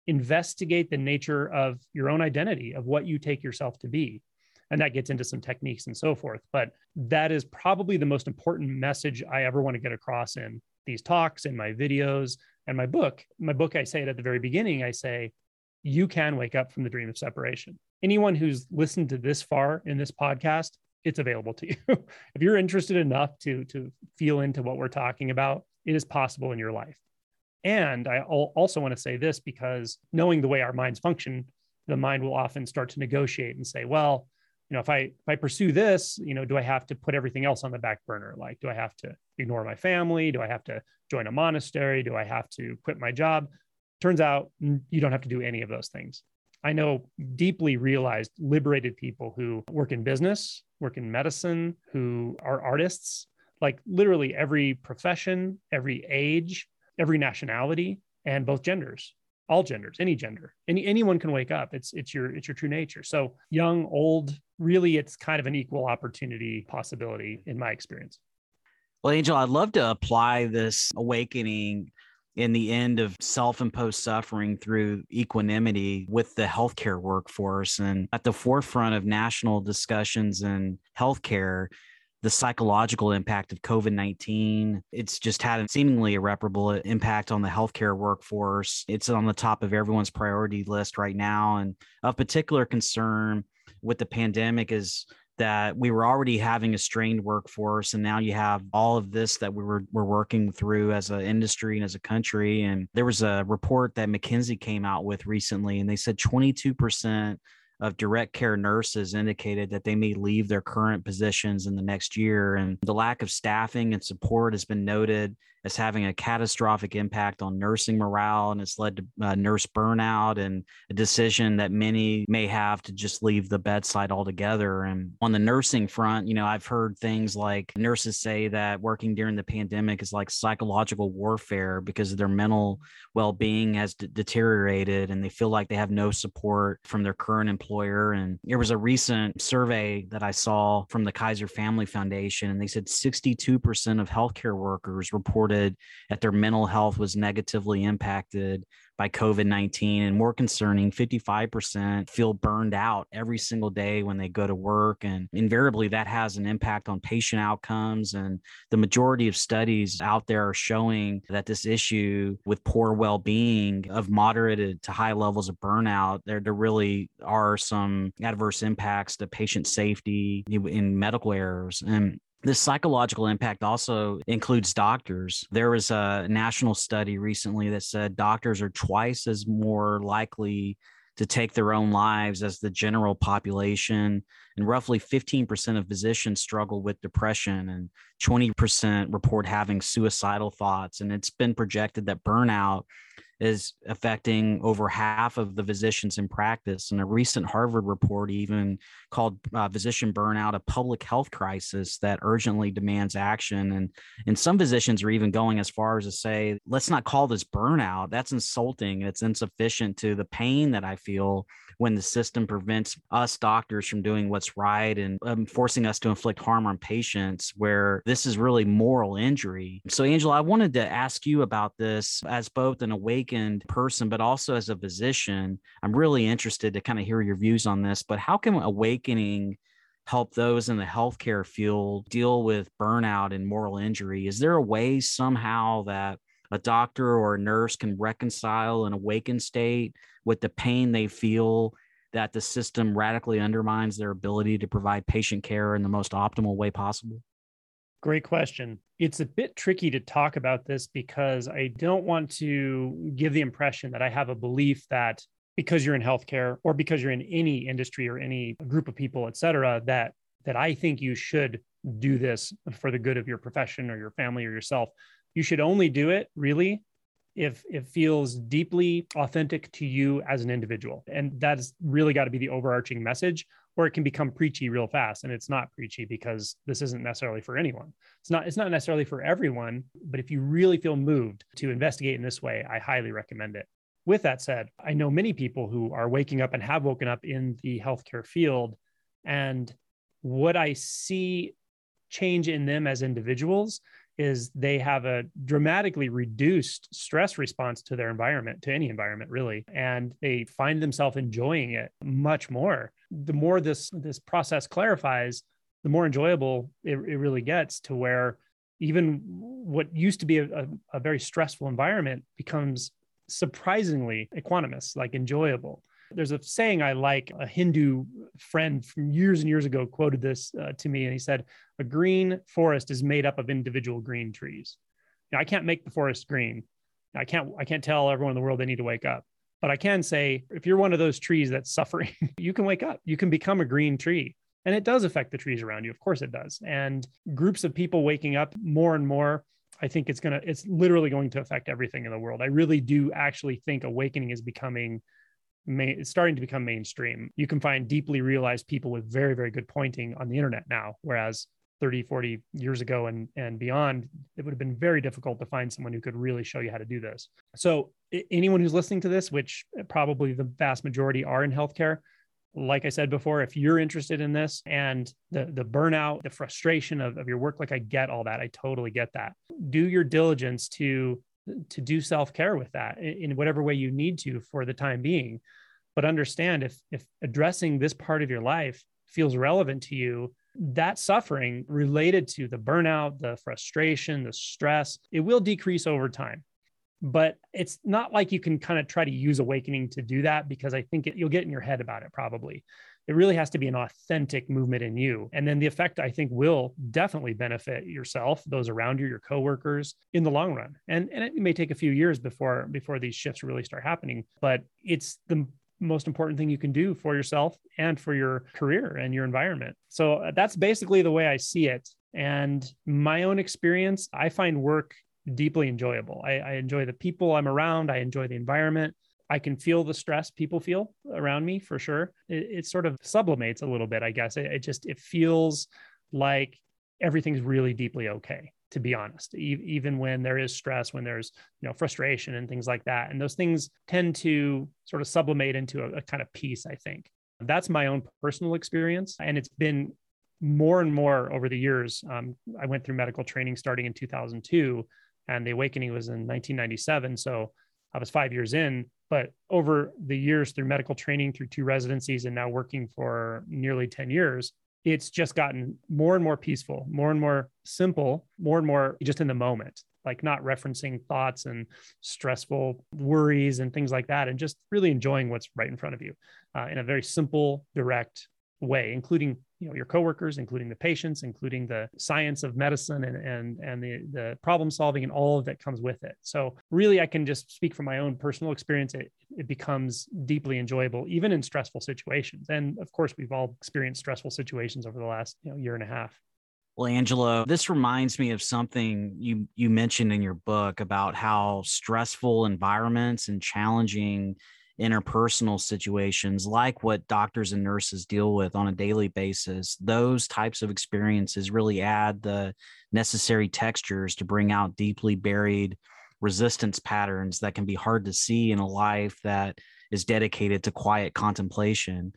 investigate the nature of your own identity, of what you take yourself to be. And that gets into some techniques and so forth. But that is probably the most important message I ever want to get across in these talks, in my videos, and my book. My book, I say it at the very beginning. I say, you can wake up from the dream of separation. Anyone who's listened to this far in this podcast, it's available to you. if you're interested enough to, to feel into what we're talking about, it is possible in your life. And I also want to say this because knowing the way our minds function, the mind will often start to negotiate and say, well, you know, if I if I pursue this, you know, do I have to put everything else on the back burner? Like, do I have to ignore my family? Do I have to join a monastery? Do I have to quit my job? Turns out you don't have to do any of those things. I know deeply realized, liberated people who work in business, work in medicine, who are artists, like literally every profession, every age, every nationality and both genders all genders any gender any anyone can wake up. It's it's your it's your true nature. So young old really it's kind of an equal opportunity possibility in my experience. Well Angelo i'd love to apply this awakening in the end of self-imposed suffering through equanimity with the healthcare workforce and at the forefront of national discussions in healthcare the psychological impact of COVID 19. It's just had a seemingly irreparable impact on the healthcare workforce. It's on the top of everyone's priority list right now. And of particular concern with the pandemic is that we were already having a strained workforce and now you have all of this that we were, we're working through as an industry and as a country and there was a report that mckinsey came out with recently and they said 22% of direct care nurses indicated that they may leave their current positions in the next year. And the lack of staffing and support has been noted as having a catastrophic impact on nursing morale and it's led to uh, nurse burnout and a decision that many may have to just leave the bedside altogether. And on the nursing front you know i've heard things like nurses say that working during the pandemic is like psychological warfare because their mental well-being has d- deteriorated and they feel like they have no support from their current employer. And there was a recent survey that i saw from the kaiser family foundation and they said 62% of healthcare workers reported reported that their mental health was negatively impacted by COVID 19. And more concerning, 55% feel burned out every single day when they go to work. And invariably, that has an impact on patient outcomes. And the majority of studies out there are showing that this issue with poor well being of moderate to high levels of burnout, there, there really are some adverse impacts to patient safety in medical errors. And this psychological impact also includes doctors. There was a national study recently that said doctors are twice as more likely to take their own lives as the general population. And roughly 15% of physicians struggle with depression, and 20% report having suicidal thoughts. And it's been projected that burnout is affecting over half of the physicians in practice. And a recent Harvard report even called uh, physician burnout a public health crisis that urgently demands action. And, and some physicians are even going as far as to say, let's not call this burnout. That's insulting. It's insufficient to the pain that I feel when the system prevents us doctors from doing what's right and um, forcing us to inflict harm on patients where this is really moral injury. So, Angelo, I wanted to ask you about this as both an awakened person, but also as a physician. I'm really interested to kind of hear your views on this. But how can awakening help those in the healthcare field deal with burnout and moral injury? Is there a way somehow that a doctor or a nurse can reconcile an awakened state with the pain they feel that the system radically undermines their ability to provide patient care in the most optimal way possible? Great question. It's a bit tricky to talk about this because I don't want to give the impression that I have a belief that because you're in healthcare or because you're in any industry or any group of people, et cetera, that that I think you should do this for the good of your profession or your family or yourself. You should only do it really if it feels deeply authentic to you as an individual. And that's really got to be the overarching message, or it can become preachy real fast. And it's not preachy because this isn't necessarily for anyone. It's not, it's not necessarily for everyone, but if you really feel moved to investigate in this way, I highly recommend it. With that said, I know many people who are waking up and have woken up in the healthcare field. And what I see change in them as individuals is they have a dramatically reduced stress response to their environment, to any environment really, and they find themselves enjoying it much more. The more this this process clarifies, the more enjoyable it, it really gets to where even what used to be a, a, a very stressful environment becomes surprisingly equanimous, like enjoyable. There's a saying I like. A Hindu friend from years and years ago quoted this uh, to me, and he said, "A green forest is made up of individual green trees." Now, I can't make the forest green. I can't. I can't tell everyone in the world they need to wake up. But I can say, if you're one of those trees that's suffering, you can wake up. You can become a green tree. And it does affect the trees around you. Of course it does. And groups of people waking up more and more, I think it's going to, it's literally going to affect everything in the world. I really do actually think awakening is becoming main, starting to become mainstream. You can find deeply realized people with very, very good pointing on the internet now, whereas 30, 40 years ago and, and beyond, it would have been very difficult to find someone who could really show you how to do this. So, anyone who's listening to this, which uh, probably the vast majority are in healthcare, like I said before, if you're interested in this and the the burnout, the frustration of, of your work, like I get all that. I totally get that. Do your diligence to to do self-care with that in whatever way you need to for the time being. But understand if if addressing this part of your life feels relevant to you that suffering related to the burnout the frustration the stress it will decrease over time. But it's not like you can kind of try to use awakening to do that because i think it, you'll get in your head about it probably it really has to be an authentic movement in you. And then the effect I think will definitely benefit yourself, those around you, your coworkers in the long run. And, and it may take a few years before before these shifts really start happening, but it's the most important thing you can do for yourself and for your career and your environment. So uh, that's basically the way I see it. And my own experience, I find work deeply enjoyable. I, I enjoy the people I'm around. I enjoy the environment. I can feel the stress people feel around me for sure. It, it sort of sublimates a little bit, I guess. It, it, just it feels like everything's really deeply okay. To be honest, e- even when there is stress, when there's you know frustration and things like that, and those things tend to sort of sublimate into a, a kind of peace. I think that's my own personal experience, and it's been more and more over the years. Um, I went through medical training starting in 2002, and the awakening was in 1997. So I was five years in but over the years through medical training, through two residencies, and now working for nearly 10 years, it's just gotten more and more peaceful, more and more simple, more and more just in the moment, like not referencing thoughts and stressful worries and things like that, and just really enjoying what's right in front of you uh, in a very simple, direct way, including you know your coworkers, including the patients, including the science of medicine and and and the the problem solving and all of that comes with it. So really, I can just speak from my own personal experience. It it becomes deeply enjoyable, even in stressful situations. And of course, we've all experienced stressful situations over the last you know, year and a half. Well, Angelo, this reminds me of something you you mentioned in your book about how stressful environments and challenging interpersonal situations like what doctors and nurses deal with on a daily basis those types of experiences really add the necessary textures to bring out deeply buried resistance patterns that can be hard to see in a life that is dedicated to quiet contemplation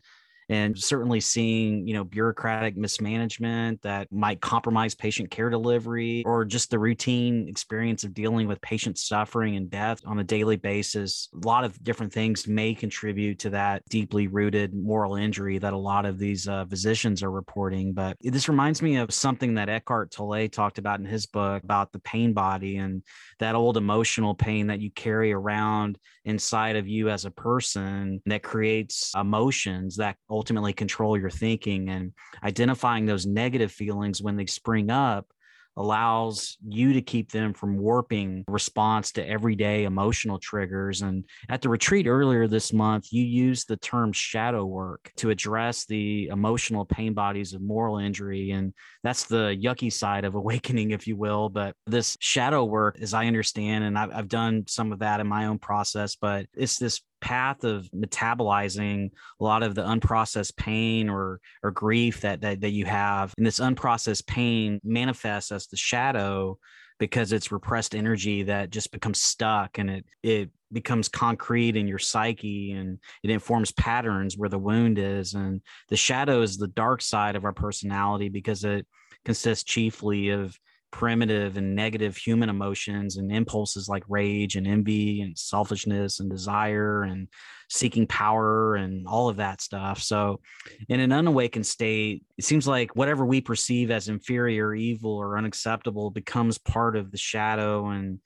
and certainly seeing you know bureaucratic mismanagement that might compromise patient care delivery or just the routine experience of dealing with patient suffering and death on a daily basis a lot of different things may contribute to that deeply rooted moral injury that a lot of these uh, physicians are reporting. But this reminds me of something that Eckhart Tolle talked about in his book about the pain body and that old emotional pain that you carry around inside of you as a person that creates emotions that ultimately control your thinking and identifying those negative feelings when they spring up allows you to keep them from warping response to everyday emotional triggers. And at the retreat earlier this month, you used the term shadow work to address the emotional pain bodies of moral injury. And that's the yucky side of awakening, if you will. But this shadow work, as I understand, and I've, I've done some of that in my own process, but it's this path of metabolizing a lot of the unprocessed pain or or grief that, that that you have. And this unprocessed pain manifests as the shadow because it's repressed energy that just becomes stuck and it it becomes concrete in your psyche and it informs patterns where the wound is. And the shadow is the dark side of our personality because it consists chiefly of primitive and negative human emotions and impulses like rage and envy and selfishness and desire and seeking power and all of that stuff. So, in an unawakened state, it seems like whatever we perceive as inferior, evil, or unacceptable becomes part of the shadow and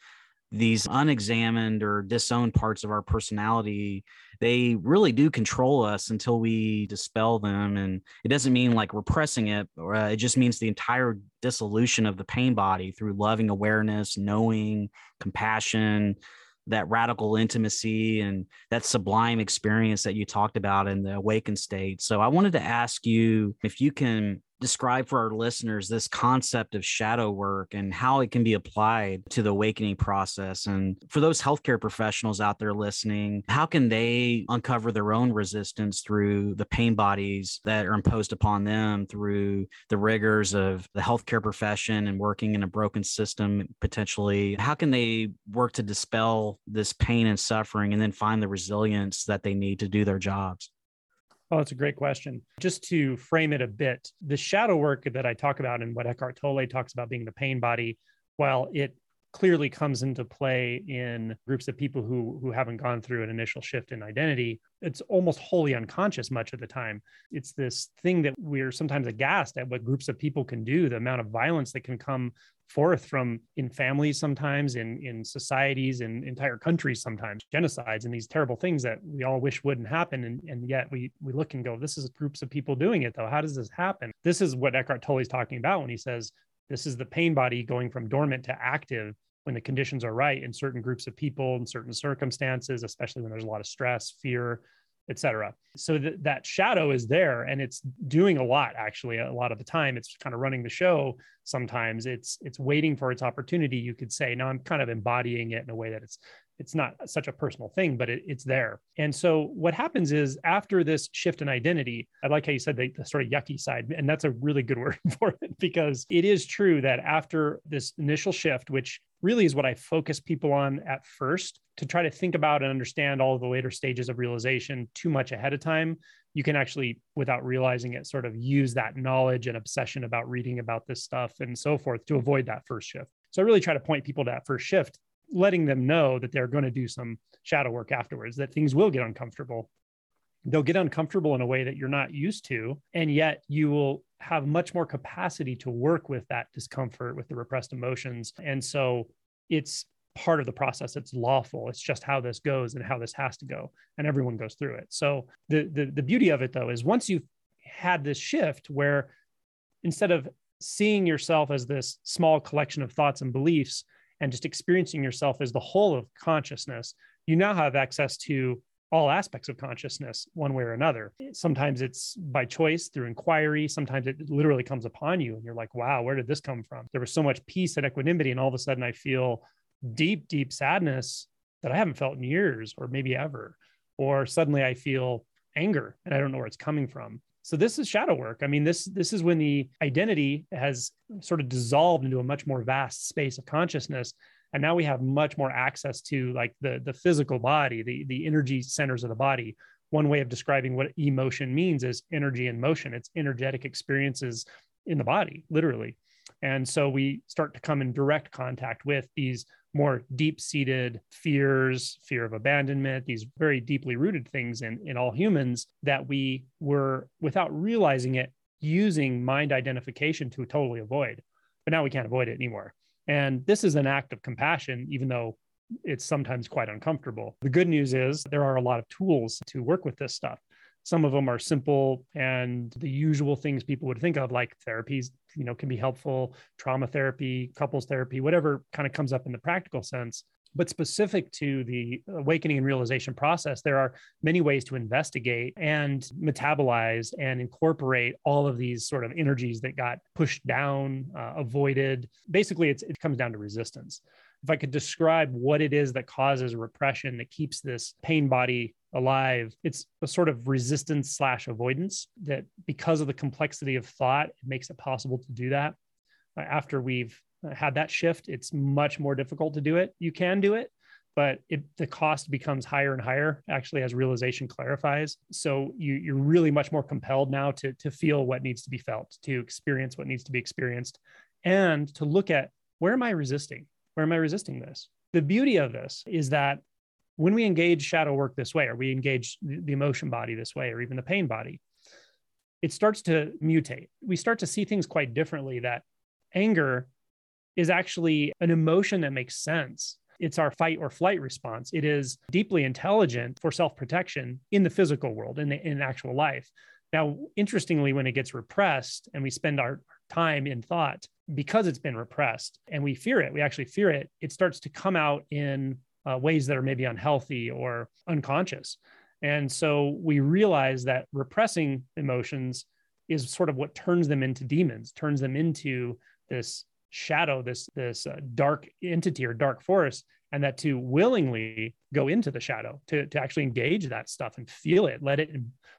these unexamined or disowned parts of our personality they really do control us until we dispel them. And it doesn't mean like repressing it or uh, it just means the entire dissolution of the pain body through loving awareness knowing compassion that radical intimacy and that sublime experience that you talked about in the awakened state. So i wanted to ask you if you can describe for our listeners this concept of shadow work and how it can be applied to the awakening process. And for those healthcare professionals out there listening, how can they uncover their own resistance through the pain bodies that are imposed upon them through the rigors of the healthcare profession and working in a broken system potentially? How can they work to dispel this pain and suffering and then find the resilience that they need to do their jobs? Oh, that's a great question. Just to frame it a bit, the shadow work that I talk about and what Eckhart Tolle talks about being the pain body, while it clearly comes into play in groups of people who who haven't gone through an initial shift in identity. It's almost wholly unconscious much of the time. It's this thing that we're sometimes aghast at what groups of people can do the amount of violence that can come forth from in families sometimes in in societies in entire countries sometimes genocides and these terrible things that we all wish wouldn't happen. And, and yet we we look and go this is groups of people doing it though. How does this happen? This is what eckhart tolle is talking about when he says this is the pain body going from dormant to active when the conditions are right in certain groups of people in certain circumstances, especially when there's a lot of stress, fear, etc. So th- that shadow is there and it's doing a lot actually a lot of the time it's kind of running the show sometimes it's it's waiting for its opportunity you could say now I'm kind of embodying it in a way that it's it's not such a personal thing, but it, it's there. And so what happens is after this shift in identity, I like how you said the, the sort of yucky side, and that's a really good word for it because it is true that after this initial shift, which really is what I focus people on at first to try to think about and understand all of the later stages of realization too much ahead of time. You can actually, without realizing it, sort of use that knowledge and obsession about reading about this stuff and so forth to avoid that first shift. So I really try to point people to that first shift letting them know that they're going to do some shadow work afterwards, that things will get uncomfortable. They'll get uncomfortable in a way that you're not used to. And yet you will have much more capacity to work with that discomfort, with the repressed emotions. And so it's part of the process. It's lawful. It's just how this goes and how this has to go. And everyone goes through it. So the, the, the beauty of it, though, is once you've had this shift where instead of seeing yourself as this small collection of thoughts and beliefs, and just experiencing yourself as the whole of consciousness, you now have access to all aspects of consciousness one way or another. Sometimes it's by choice through inquiry. Sometimes it literally comes upon you and you're like, wow, where did this come from? There was so much peace and equanimity. And all of a sudden I feel deep, deep sadness that I haven't felt in years or maybe ever. Or suddenly I feel anger and I don't know where it's coming from. So this is shadow work. I mean, this this is when the identity has sort of dissolved into a much more vast space of consciousness, and now we have much more access to like the the physical body, the the energy centers of the body. One way of describing what emotion means is energy and motion. It's energetic experiences in the body, literally. And so we start to come in direct contact with these more deep seated fears, fear of abandonment, these very deeply rooted things in, in all humans that we were, without realizing it, using mind identification to totally avoid. But now we can't avoid it anymore. And this is an act of compassion, even though it's sometimes quite uncomfortable. The good news is there are a lot of tools to work with this stuff. Some of them are simple and the usual things people would think of, like therapies, you know, can be helpful, trauma therapy, couples therapy, whatever kind of comes up in the practical sense. But specific to the awakening and realization process, there are many ways to investigate and metabolize and incorporate all of these sort of energies that got pushed down, uh, avoided. Basically, it comes down to resistance if I could describe what it is that causes repression that keeps this pain body alive, it's a sort of resistance slash avoidance that because of the complexity of thought, it makes it possible to do that. After we've had that shift, it's much more difficult to do it. You can do it, but it, the cost becomes higher and higher actually as realization clarifies so you, you're really much more compelled now to, to feel what needs to be felt to experience what needs to be experienced and to look at where am I resisting? Where am I resisting this? The beauty of this is that when we engage shadow work this way, or we engage the emotion body this way, or even the pain body, it starts to mutate. We start to see things quite differently that anger is actually an emotion that makes sense. It's our fight or flight response. It is deeply intelligent for self protection in the physical world, in, the, in actual life. Now, interestingly, when it gets repressed and we spend our time in thought, because it's been repressed and we fear it, we actually fear it, it starts to come out in uh, ways that are maybe unhealthy or unconscious. And so we realize that repressing emotions is sort of what turns them into demons, turns them into this shadow, this this uh, dark entity or dark force, and that to willingly go into the shadow, to to actually engage that stuff and feel it, let it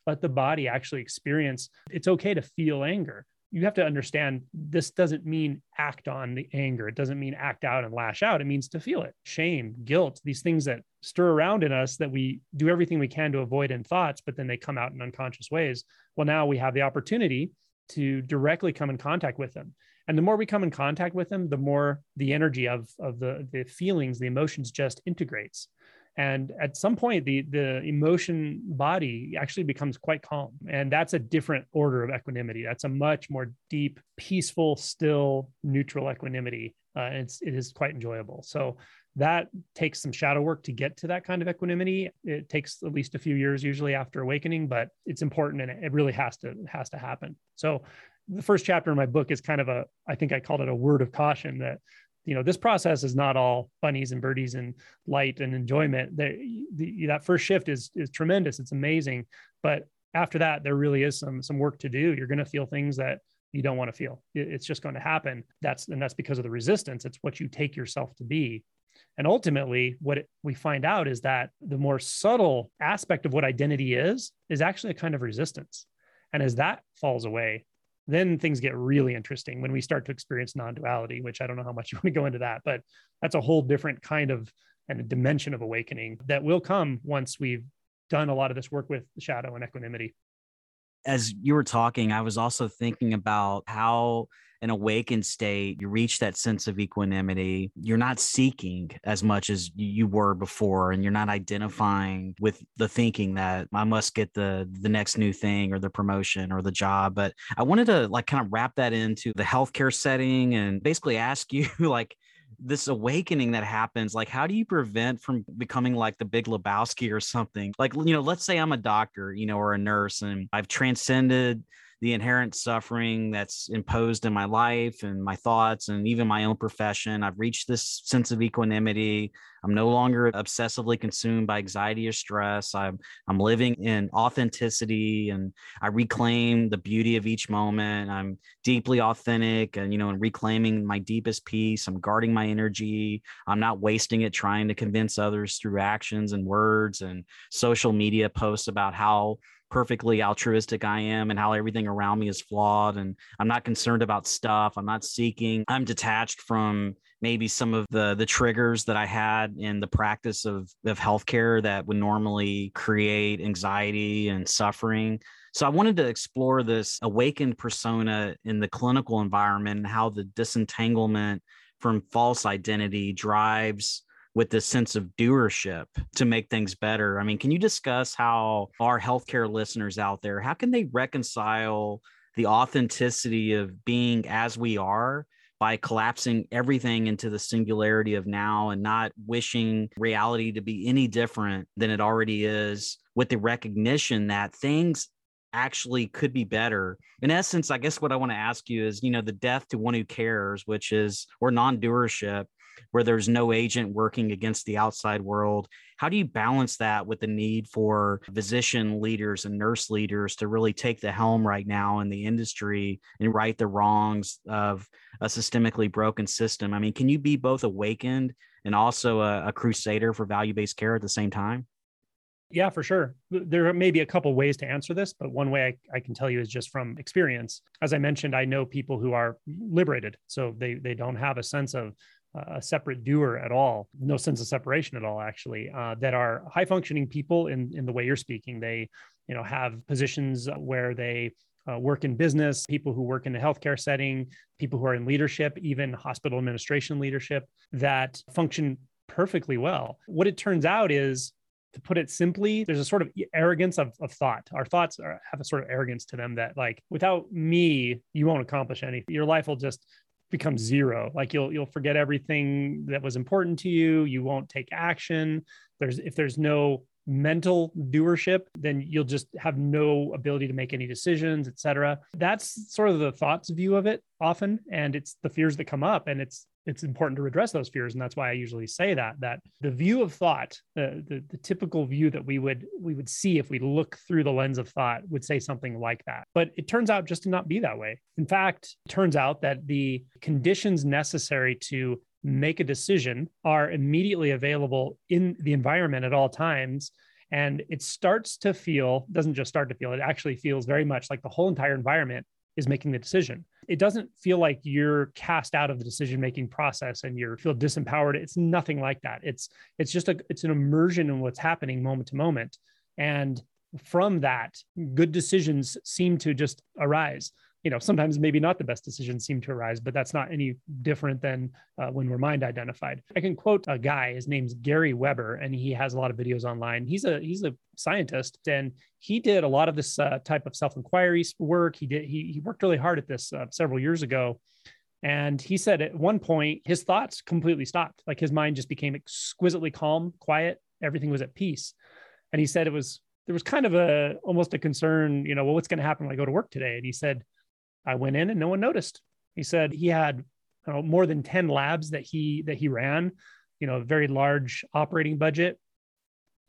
let the body actually experience. It's okay to feel anger you have to understand this doesn't mean act on the anger. It doesn't mean act out and lash out. It means to feel it. Shame, guilt, these things that stir around in us that we do everything we can to avoid in thoughts, but then they come out in unconscious ways. Well, now we have the opportunity to directly come in contact with them. And the more we come in contact with them, the more the energy of, of the, the feelings, the emotions just integrates. And at some point the the emotion body actually becomes quite calm. And that's a different order of equanimity. That's a much more deep peaceful still neutral equanimity. Uh, and it's it is quite enjoyable. So that takes some shadow work to get to that kind of equanimity. It takes at least a few years usually after awakening but it's important and it really has to has to happen. So the first chapter in my book is kind of a i think i called it a word of caution that you know this process is not all bunnies and birdies and light and enjoyment. The, that first shift is is tremendous. It's amazing. But after that there really is some some work to do. You're going to feel things that you don't want to feel it's just going to happen. That's and that's because of the resistance. It's what you take yourself to be. And ultimately what we find out is that the more subtle aspect of what identity is is actually a kind of resistance. And as that falls away then things get really interesting when we start to experience non-duality which i don't know how much you want to go into that but that's a whole different kind of and a dimension of awakening that will come once we've done a lot of this work with shadow and equanimity. As you were talking i was also thinking about how an awakened state, you reach that sense of equanimity. You're not seeking as much as you were before, and you're not identifying with the thinking that I must get the the next new thing or the promotion or the job. But I wanted to like kind of wrap that into the healthcare setting and basically ask you like this awakening that happens like how do you prevent from becoming like the big lebowski or something like you know let's say i'm a doctor you know or a nurse and i've transcended the inherent suffering that's imposed in my life and my thoughts and even my own profession. I've reached this sense of equanimity. I'm no longer obsessively consumed by anxiety or stress. I'm I'm living in authenticity and I reclaim the beauty of each moment. I'm deeply authentic and you know and reclaiming my deepest peace. I'm guarding my energy. I'm not wasting it trying to convince others through actions and words and social media posts about how perfectly altruistic I am and how everything around me is flawed and I'm not concerned about stuff. I'm not seeking. I'm detached from maybe some of the the triggers that I had in the practice of of healthcare that would normally create anxiety and suffering. So I wanted to explore this awakened persona in the clinical environment and how the disentanglement from false identity drives with this sense of doership to make things better. I mean, can you discuss how our healthcare listeners out there, how can they reconcile the authenticity of being as we are by collapsing everything into the singularity of now and not wishing reality to be any different than it already is with the recognition that things actually could be better. In essence, I guess what I want to ask you is, you know, the death to one who cares, which is or non-doership, where there's no agent working against the outside world. How do you balance that with the need for physician leaders and nurse leaders to really take the helm right now in the industry and right the wrongs of a systemically broken system? I mean, can you be both awakened and also a, a crusader for value based care at the same time? Yeah, for sure. There may be a couple ways to answer this, but one way I, I, can tell you is just from experience. As I mentioned, I know people who are liberated, so they they don't have a sense of a separate doer at all, no sense of separation at all, actually, uh, that are high functioning people in, in the way you're speaking. They, you know, have positions where they uh, work in business, people who work in the healthcare setting, people who are in leadership, even hospital administration leadership, that function perfectly well. What it turns out is, to put it simply, there's a sort of arrogance of, of thought. Our thoughts are, have a sort of arrogance to them that, like, without me, you won't accomplish anything. Your life will just become zero. Like you'll you'll forget everything that was important to you. You won't take action. There's if there's no mental doership then you'll just have no ability to make any decisions etc that's sort of the thoughts view of it often and it's the fears that come up and it's it's important to address those fears and that's why i usually say that that the view of thought the, the, the typical view that we would we would see if we look through the lens of thought would say something like that. But it turns out just to not be that way. In fact it turns out that the conditions necessary to make a decision are immediately available in the environment at all times. And it starts to feel doesn't just start to feel it actually feels very much like the whole entire environment is making the decision. It doesn't feel like you're cast out of the decision making process and you feel disempowered. It's nothing like that. It's it's just a it's an immersion in what's happening moment to moment. And from that good decisions seem to just arise you know sometimes maybe not the best decisions seem to arise but that's not any different than uh, when we're mind identified. I can quote a guy his name's gary weber and he has a lot of videos online. He's a he's a scientist and he did a lot of this uh, type of self-inquiry work. He did he, he worked really hard at this uh, several years ago and he said at one point his thoughts completely stopped. Like his mind just became exquisitely calm quiet. Everything was at peace. And he said it was there was kind of a almost a concern you know well what's going to happen when i go to work today? And he said I went in and no one noticed. He said he had know, more than 10 labs that he that he ran, you know, a very large operating budget.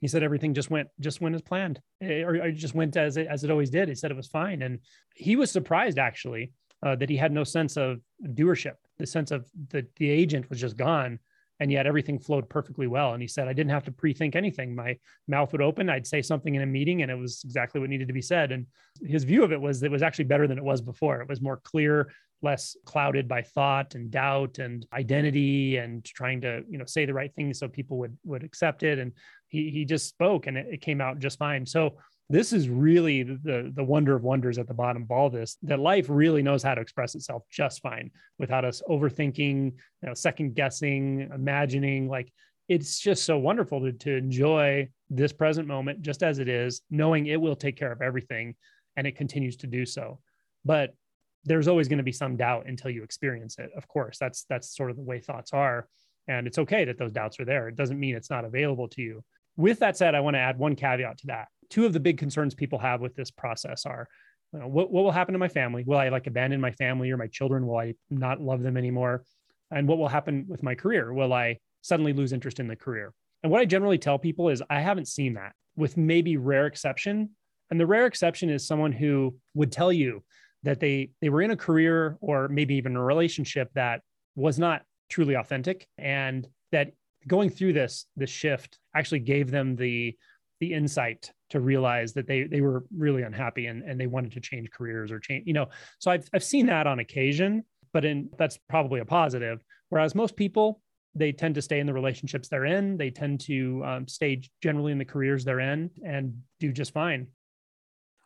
He said everything just went just went as planned, eh, or, or just went as it, as it always did. He said it was fine, and he was surprised actually uh, that he had no sense of doership. The sense of the the agent was just gone, and yet everything flowed perfectly well. And he said, I didn't have to pre-think anything. My mouth would open, I'd say something in a meeting, and it was exactly what needed to be said. And his view of it was that it was actually better than it was before. It was more clear, less clouded by thought and doubt and identity and trying to, you know, say the right thing so people would would accept it. And he he just spoke and it, it came out just fine. So this is really the the wonder of wonders at the bottom of all this that life really knows how to express itself just fine without us overthinking you know second guessing imagining. Like it's just so wonderful to, to enjoy this present moment just as it is knowing it will take care of everything and it continues to do so. But there's always going to be some doubt until you experience it of course. That's that's sort of the way thoughts are. And it's okay that those doubts are there. It doesn't mean it's not available to you. With that said i want to add one caveat to that two of the big concerns people have with this process are you know, what, what will happen to my family? Will I like abandon my family or my children? Will I not love them anymore? And what will happen with my career? Will I suddenly lose interest in the career? And what I generally tell people is I haven't seen that with maybe rare exception. And the rare exception is someone who would tell you that they they were in a career or maybe even a relationship that was not truly authentic and that going through this this shift actually gave them the the insight to realize that they they were really unhappy and, and they wanted to change careers or change you know. So I've, I've seen that on occasion but in that's probably a positive. Whereas most people they tend to stay in the relationships they're in. They tend to um, stay generally in the careers they're in and do just fine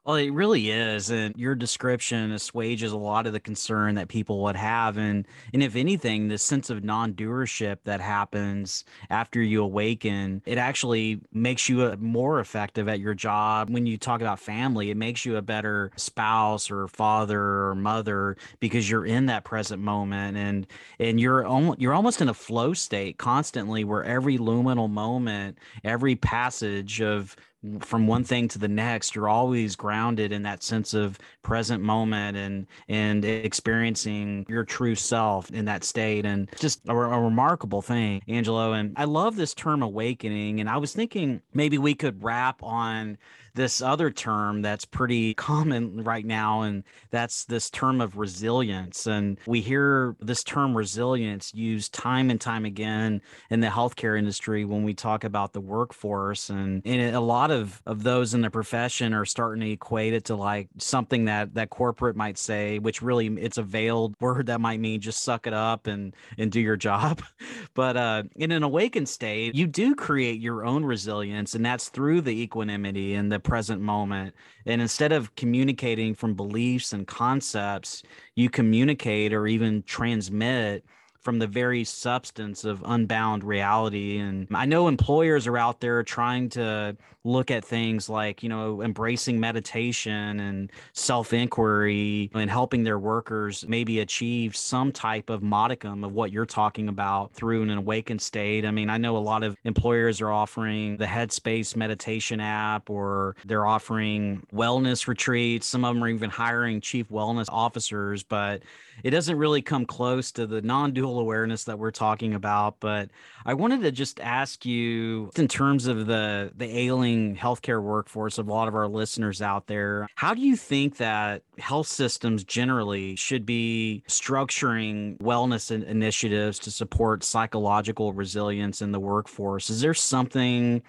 well, it really is, and your description assuages a lot of the concern that people would have, and and if anything, this sense of non-doership that happens after you awaken, it actually makes you uh, more effective at your job. When you talk about family, it makes you a better spouse or father or mother because you're in that present moment, and and you're you're almost in a flow state constantly, where every luminal moment, every passage of from one thing to the next you're always grounded in that sense of present moment and and experiencing your true self in that state and just a, a, remarkable thing angelo and i love this term awakening and i was thinking maybe we could wrap on this other term that's pretty common right now, and that's this term of resilience. And we hear this term resilience used time and time again in the healthcare industry when we talk about the workforce. And, and a lot of of those in the profession are starting to equate it to like something that that corporate might say, which really it's a veiled word that might mean just suck it up and and do your job. But uh, in an awakened state, you do create your own resilience, and that's through the equanimity and the present moment. And instead of communicating from beliefs and concepts, you communicate or even transmit from the very substance of unbound reality. And I know employers are out there trying to look at things like, you know, embracing meditation and self inquiry and helping their workers maybe achieve some type of modicum of what you're talking about through an awakened state. I mean, I know a lot of employers are offering the Headspace meditation app or they're offering wellness retreats. Some of them are even hiring chief wellness officers, but it doesn't really come close to the non dual awareness that we're talking about. But I wanted to just ask you, in terms of the the ailing healthcare workforce of a lot of our listeners out there, how do you think that health systems generally should be structuring wellness initiatives to support psychological resilience in the workforce? Is there something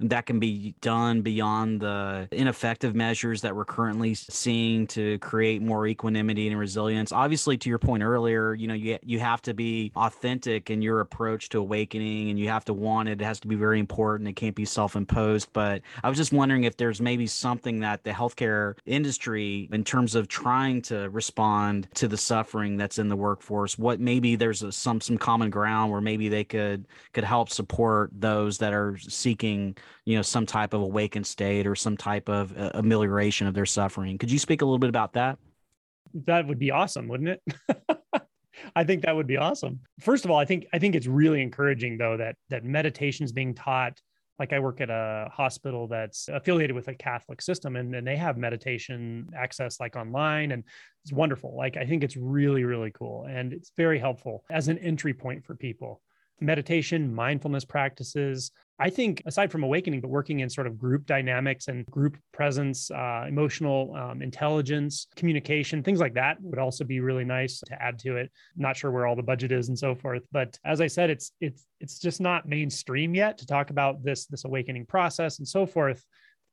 that can be done beyond the ineffective measures that we're currently seeing to create more equanimity and resilience? Obviously, to your point earlier, you know, you, you have to be authentic in your approach to awakening and you have to want it. It has to be very important. It can't be self imposed. But I was just wondering if there's maybe something that the healthcare industry, in terms of trying to respond to the suffering that's in the workforce, what maybe there's a, some some common ground where maybe they could could help support those that are seeking you know some type of awakened state or some type of uh, amelioration of their suffering could you speak a little bit about that that would be awesome wouldn't it I think that would be awesome. First of all, I think I think it's really encouraging though that that meditation is being taught. Like I work at a hospital that's affiliated with a Catholic system and, and they have meditation access like online and it's wonderful. Like I think it's really, really cool. And it's very helpful as an entry point for people meditation, mindfulness practices. I think, aside from awakening, but working in sort of group dynamics and group presence, uh, emotional um, intelligence, communication, things like that would also be really nice to add to it. Not sure where all the budget is and so forth, but as I said, it's it's it's just not mainstream yet to talk about this this awakening process and so forth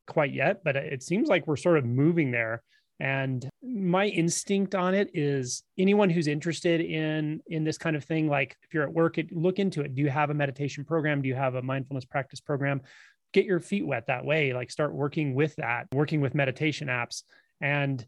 quite yet. But it seems like we're sort of moving there. And my instinct on it is anyone who's interested in in this kind of thing, like if you're at work, it, look into it. Do you have a meditation program? Do you have a mindfulness practice program? Get your feet wet that way. Like start working with that, working with meditation apps. And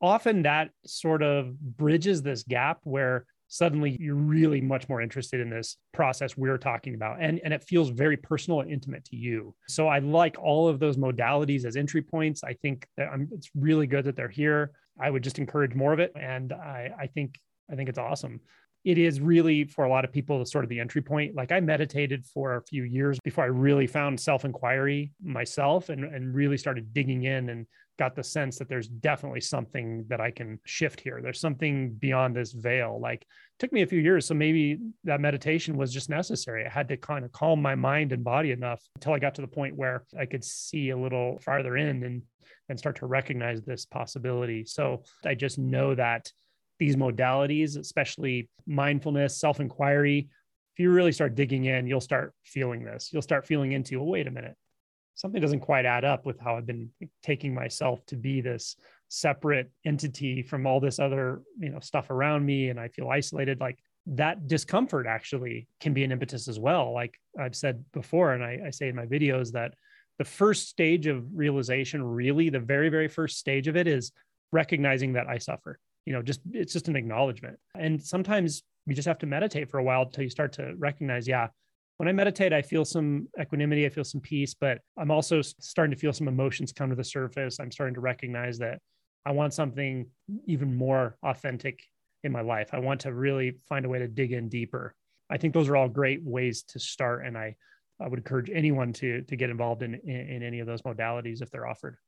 often that sort of bridges this gap where suddenly you're really much more interested in this process we're talking about. And, and it feels very personal and intimate to you. So i like all of those modalities as entry points. I think that I'm, it's really good that they're here. I would just encourage more of it. And i, I think i think it's awesome. It is really for a lot of people the sort of the entry point. Like I meditated for a few years before I really found self inquiry myself and, and really started digging in and got the sense that there's definitely something that I can shift here. There's something beyond this veil. Like took me a few years. So maybe that meditation was just necessary. I had to kind of calm my mind and body enough until I got to the point where I could see a little farther in and and start to recognize this possibility. So I just know that these modalities, especially mindfulness, self inquiry, if you really start digging in, you'll start feeling this. You'll start feeling into, oh, wait a minute, something doesn't quite add up with how I've been taking myself to be this separate entity from all this other, you know, stuff around me. And I feel isolated. Like that discomfort actually can be an impetus as well. Like I've said before, and I, I say in my videos that the first stage of realization, really, the very, very first stage of it is recognizing that I suffer you know just it's just an acknowledgement and sometimes you just have to meditate for a while until you start to recognize yeah when i meditate i feel some equanimity i feel some peace but i'm also starting to feel some emotions come to the surface. I'm starting to recognize that i want something even more authentic in my life. I want to really find a way to dig in deeper. I think those are all great ways to start and i I would encourage anyone to to get involved in, in, in any of those modalities if they're offered.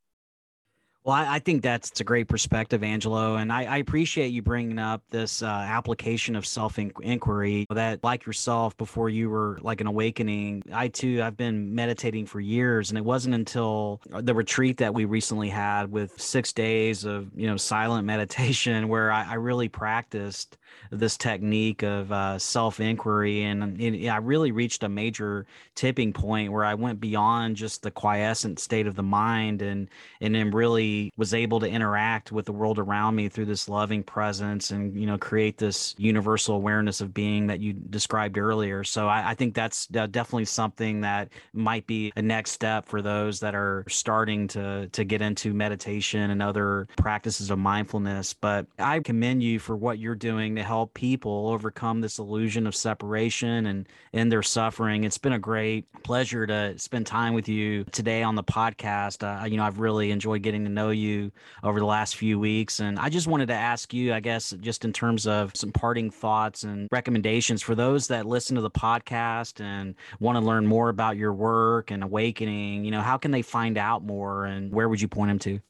Well, I, I, think that's a great perspective, Angelo, and I, I appreciate you bringing up this uh, application of self inquiry. That, like yourself, before you were like an awakening, I too I've been meditating for years, and it wasn't until the retreat that we recently had with six days of you know silent meditation where I, I really practiced this technique of uh, self inquiry. And it, I really reached a major tipping point where I went beyond just the quiescent state of the mind and, and then really was able to interact with the world around me through this loving presence and, you know, create this universal awareness of being that you described earlier. So I, I think that's definitely something that might be a next step for those that are starting to, to get into meditation and other practices of mindfulness. But I commend you for what you're doing to help people overcome this illusion of separation and end their suffering. It's been a great pleasure to spend time with you today on the podcast. Uh, you know, I've really enjoyed getting to know you over the last few weeks. And I just wanted to ask you, I guess, just in terms of some parting thoughts and recommendations for those that listen to the podcast and want to learn more about your work and awakening, you know, how can they find out more and where would you point them to?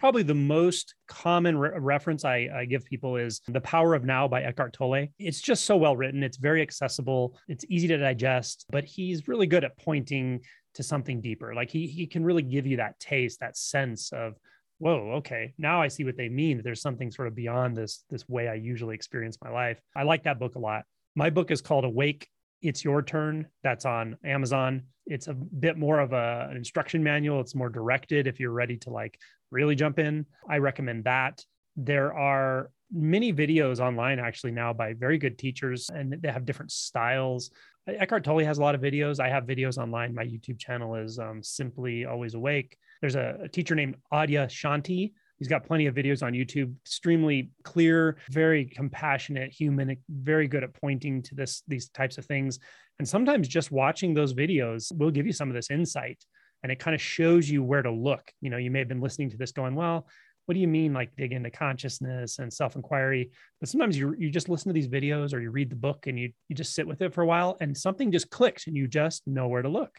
probably the most common re- reference I, I, give people is The Power of Now by Eckhart Tolle. It's just so well written. It's very accessible. It's easy to digest, but he's really good at pointing to something deeper. Like he, he can really give you that taste, that sense of, whoa, okay, now I see what they mean. There's something sort of beyond this, this way I usually experience my life. I like that book a lot. My book is called Awake it's Your Turn. That's on Amazon. It's a bit more of a, an instruction manual. It's more directed if you're ready to like really jump in. I recommend that. There are many videos online actually now by very good teachers and they have different styles. Eckhart Tolle has a lot of videos. I have videos online. My YouTube channel is um, Simply Always Awake. There's a, a teacher named Adyashanti. He's got plenty of videos on YouTube, extremely clear, very compassionate human, very good at pointing to this these types of things. And sometimes just watching those videos will give you some of this insight and it kind of shows you where to look. You know, you may have been listening to this going, well, what do you mean like dig into consciousness and self-inquiry? But sometimes you you just listen to these videos or you read the book and you you just sit with it for a while and something just clicks and you just know where to look.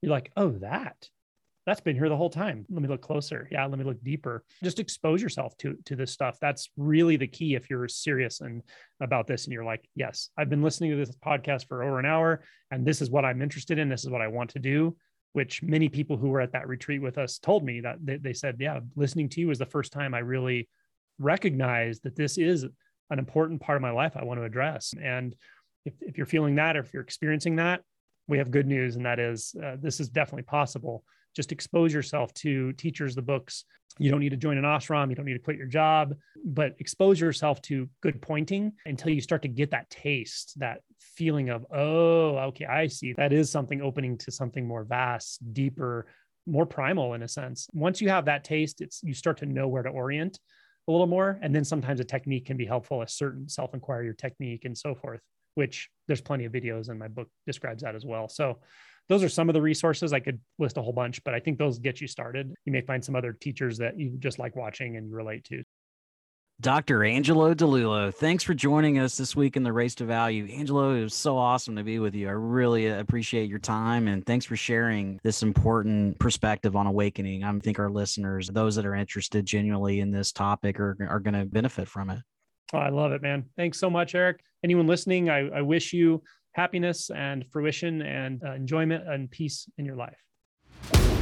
You're like, oh, that that's been here the whole time. Let me look closer. Yeah, let me look deeper. Just expose yourself to to this stuff. That's really the key if you're serious and about this and you're like, yes, I've been listening to this podcast for over an hour and this is what I'm interested in. This is what I want to do. Which many people who were at that retreat with us told me that they, they said, yeah, listening to you was the first time I really recognized that this is an important part of my life I want to address. And if, if you're feeling that or if you're experiencing that, we have good news, and that is uh, this is definitely possible just expose yourself to teachers, the books. You don't need to join an ashram. You don't need to quit your job, but expose yourself to good pointing until you start to get that taste, that feeling of, oh, okay, I see. That is something opening to something more vast, deeper, more primal in a sense. Once you have that taste, it's you start to know where to orient a little more. And then sometimes a technique can be helpful, a certain self-inquiry technique and so forth, which there's plenty of videos and my book describes that as well. So those are some of the resources. I could list a whole bunch, but I think those get you started. You may find some other teachers that you just like watching and you relate to. Dr. Angelo Dilullo, thanks for joining us this week in the Race to Value. Angelo, it was so awesome to be with you. I really uh, appreciate your time and thanks for sharing this important perspective on awakening. I think our listeners, those that are interested genuinely in this topic, are, are going to benefit from it. Oh, I love it, man. Thanks so much, Eric. Anyone listening, I, I wish you happiness and fruition and uh, enjoyment and peace in your life.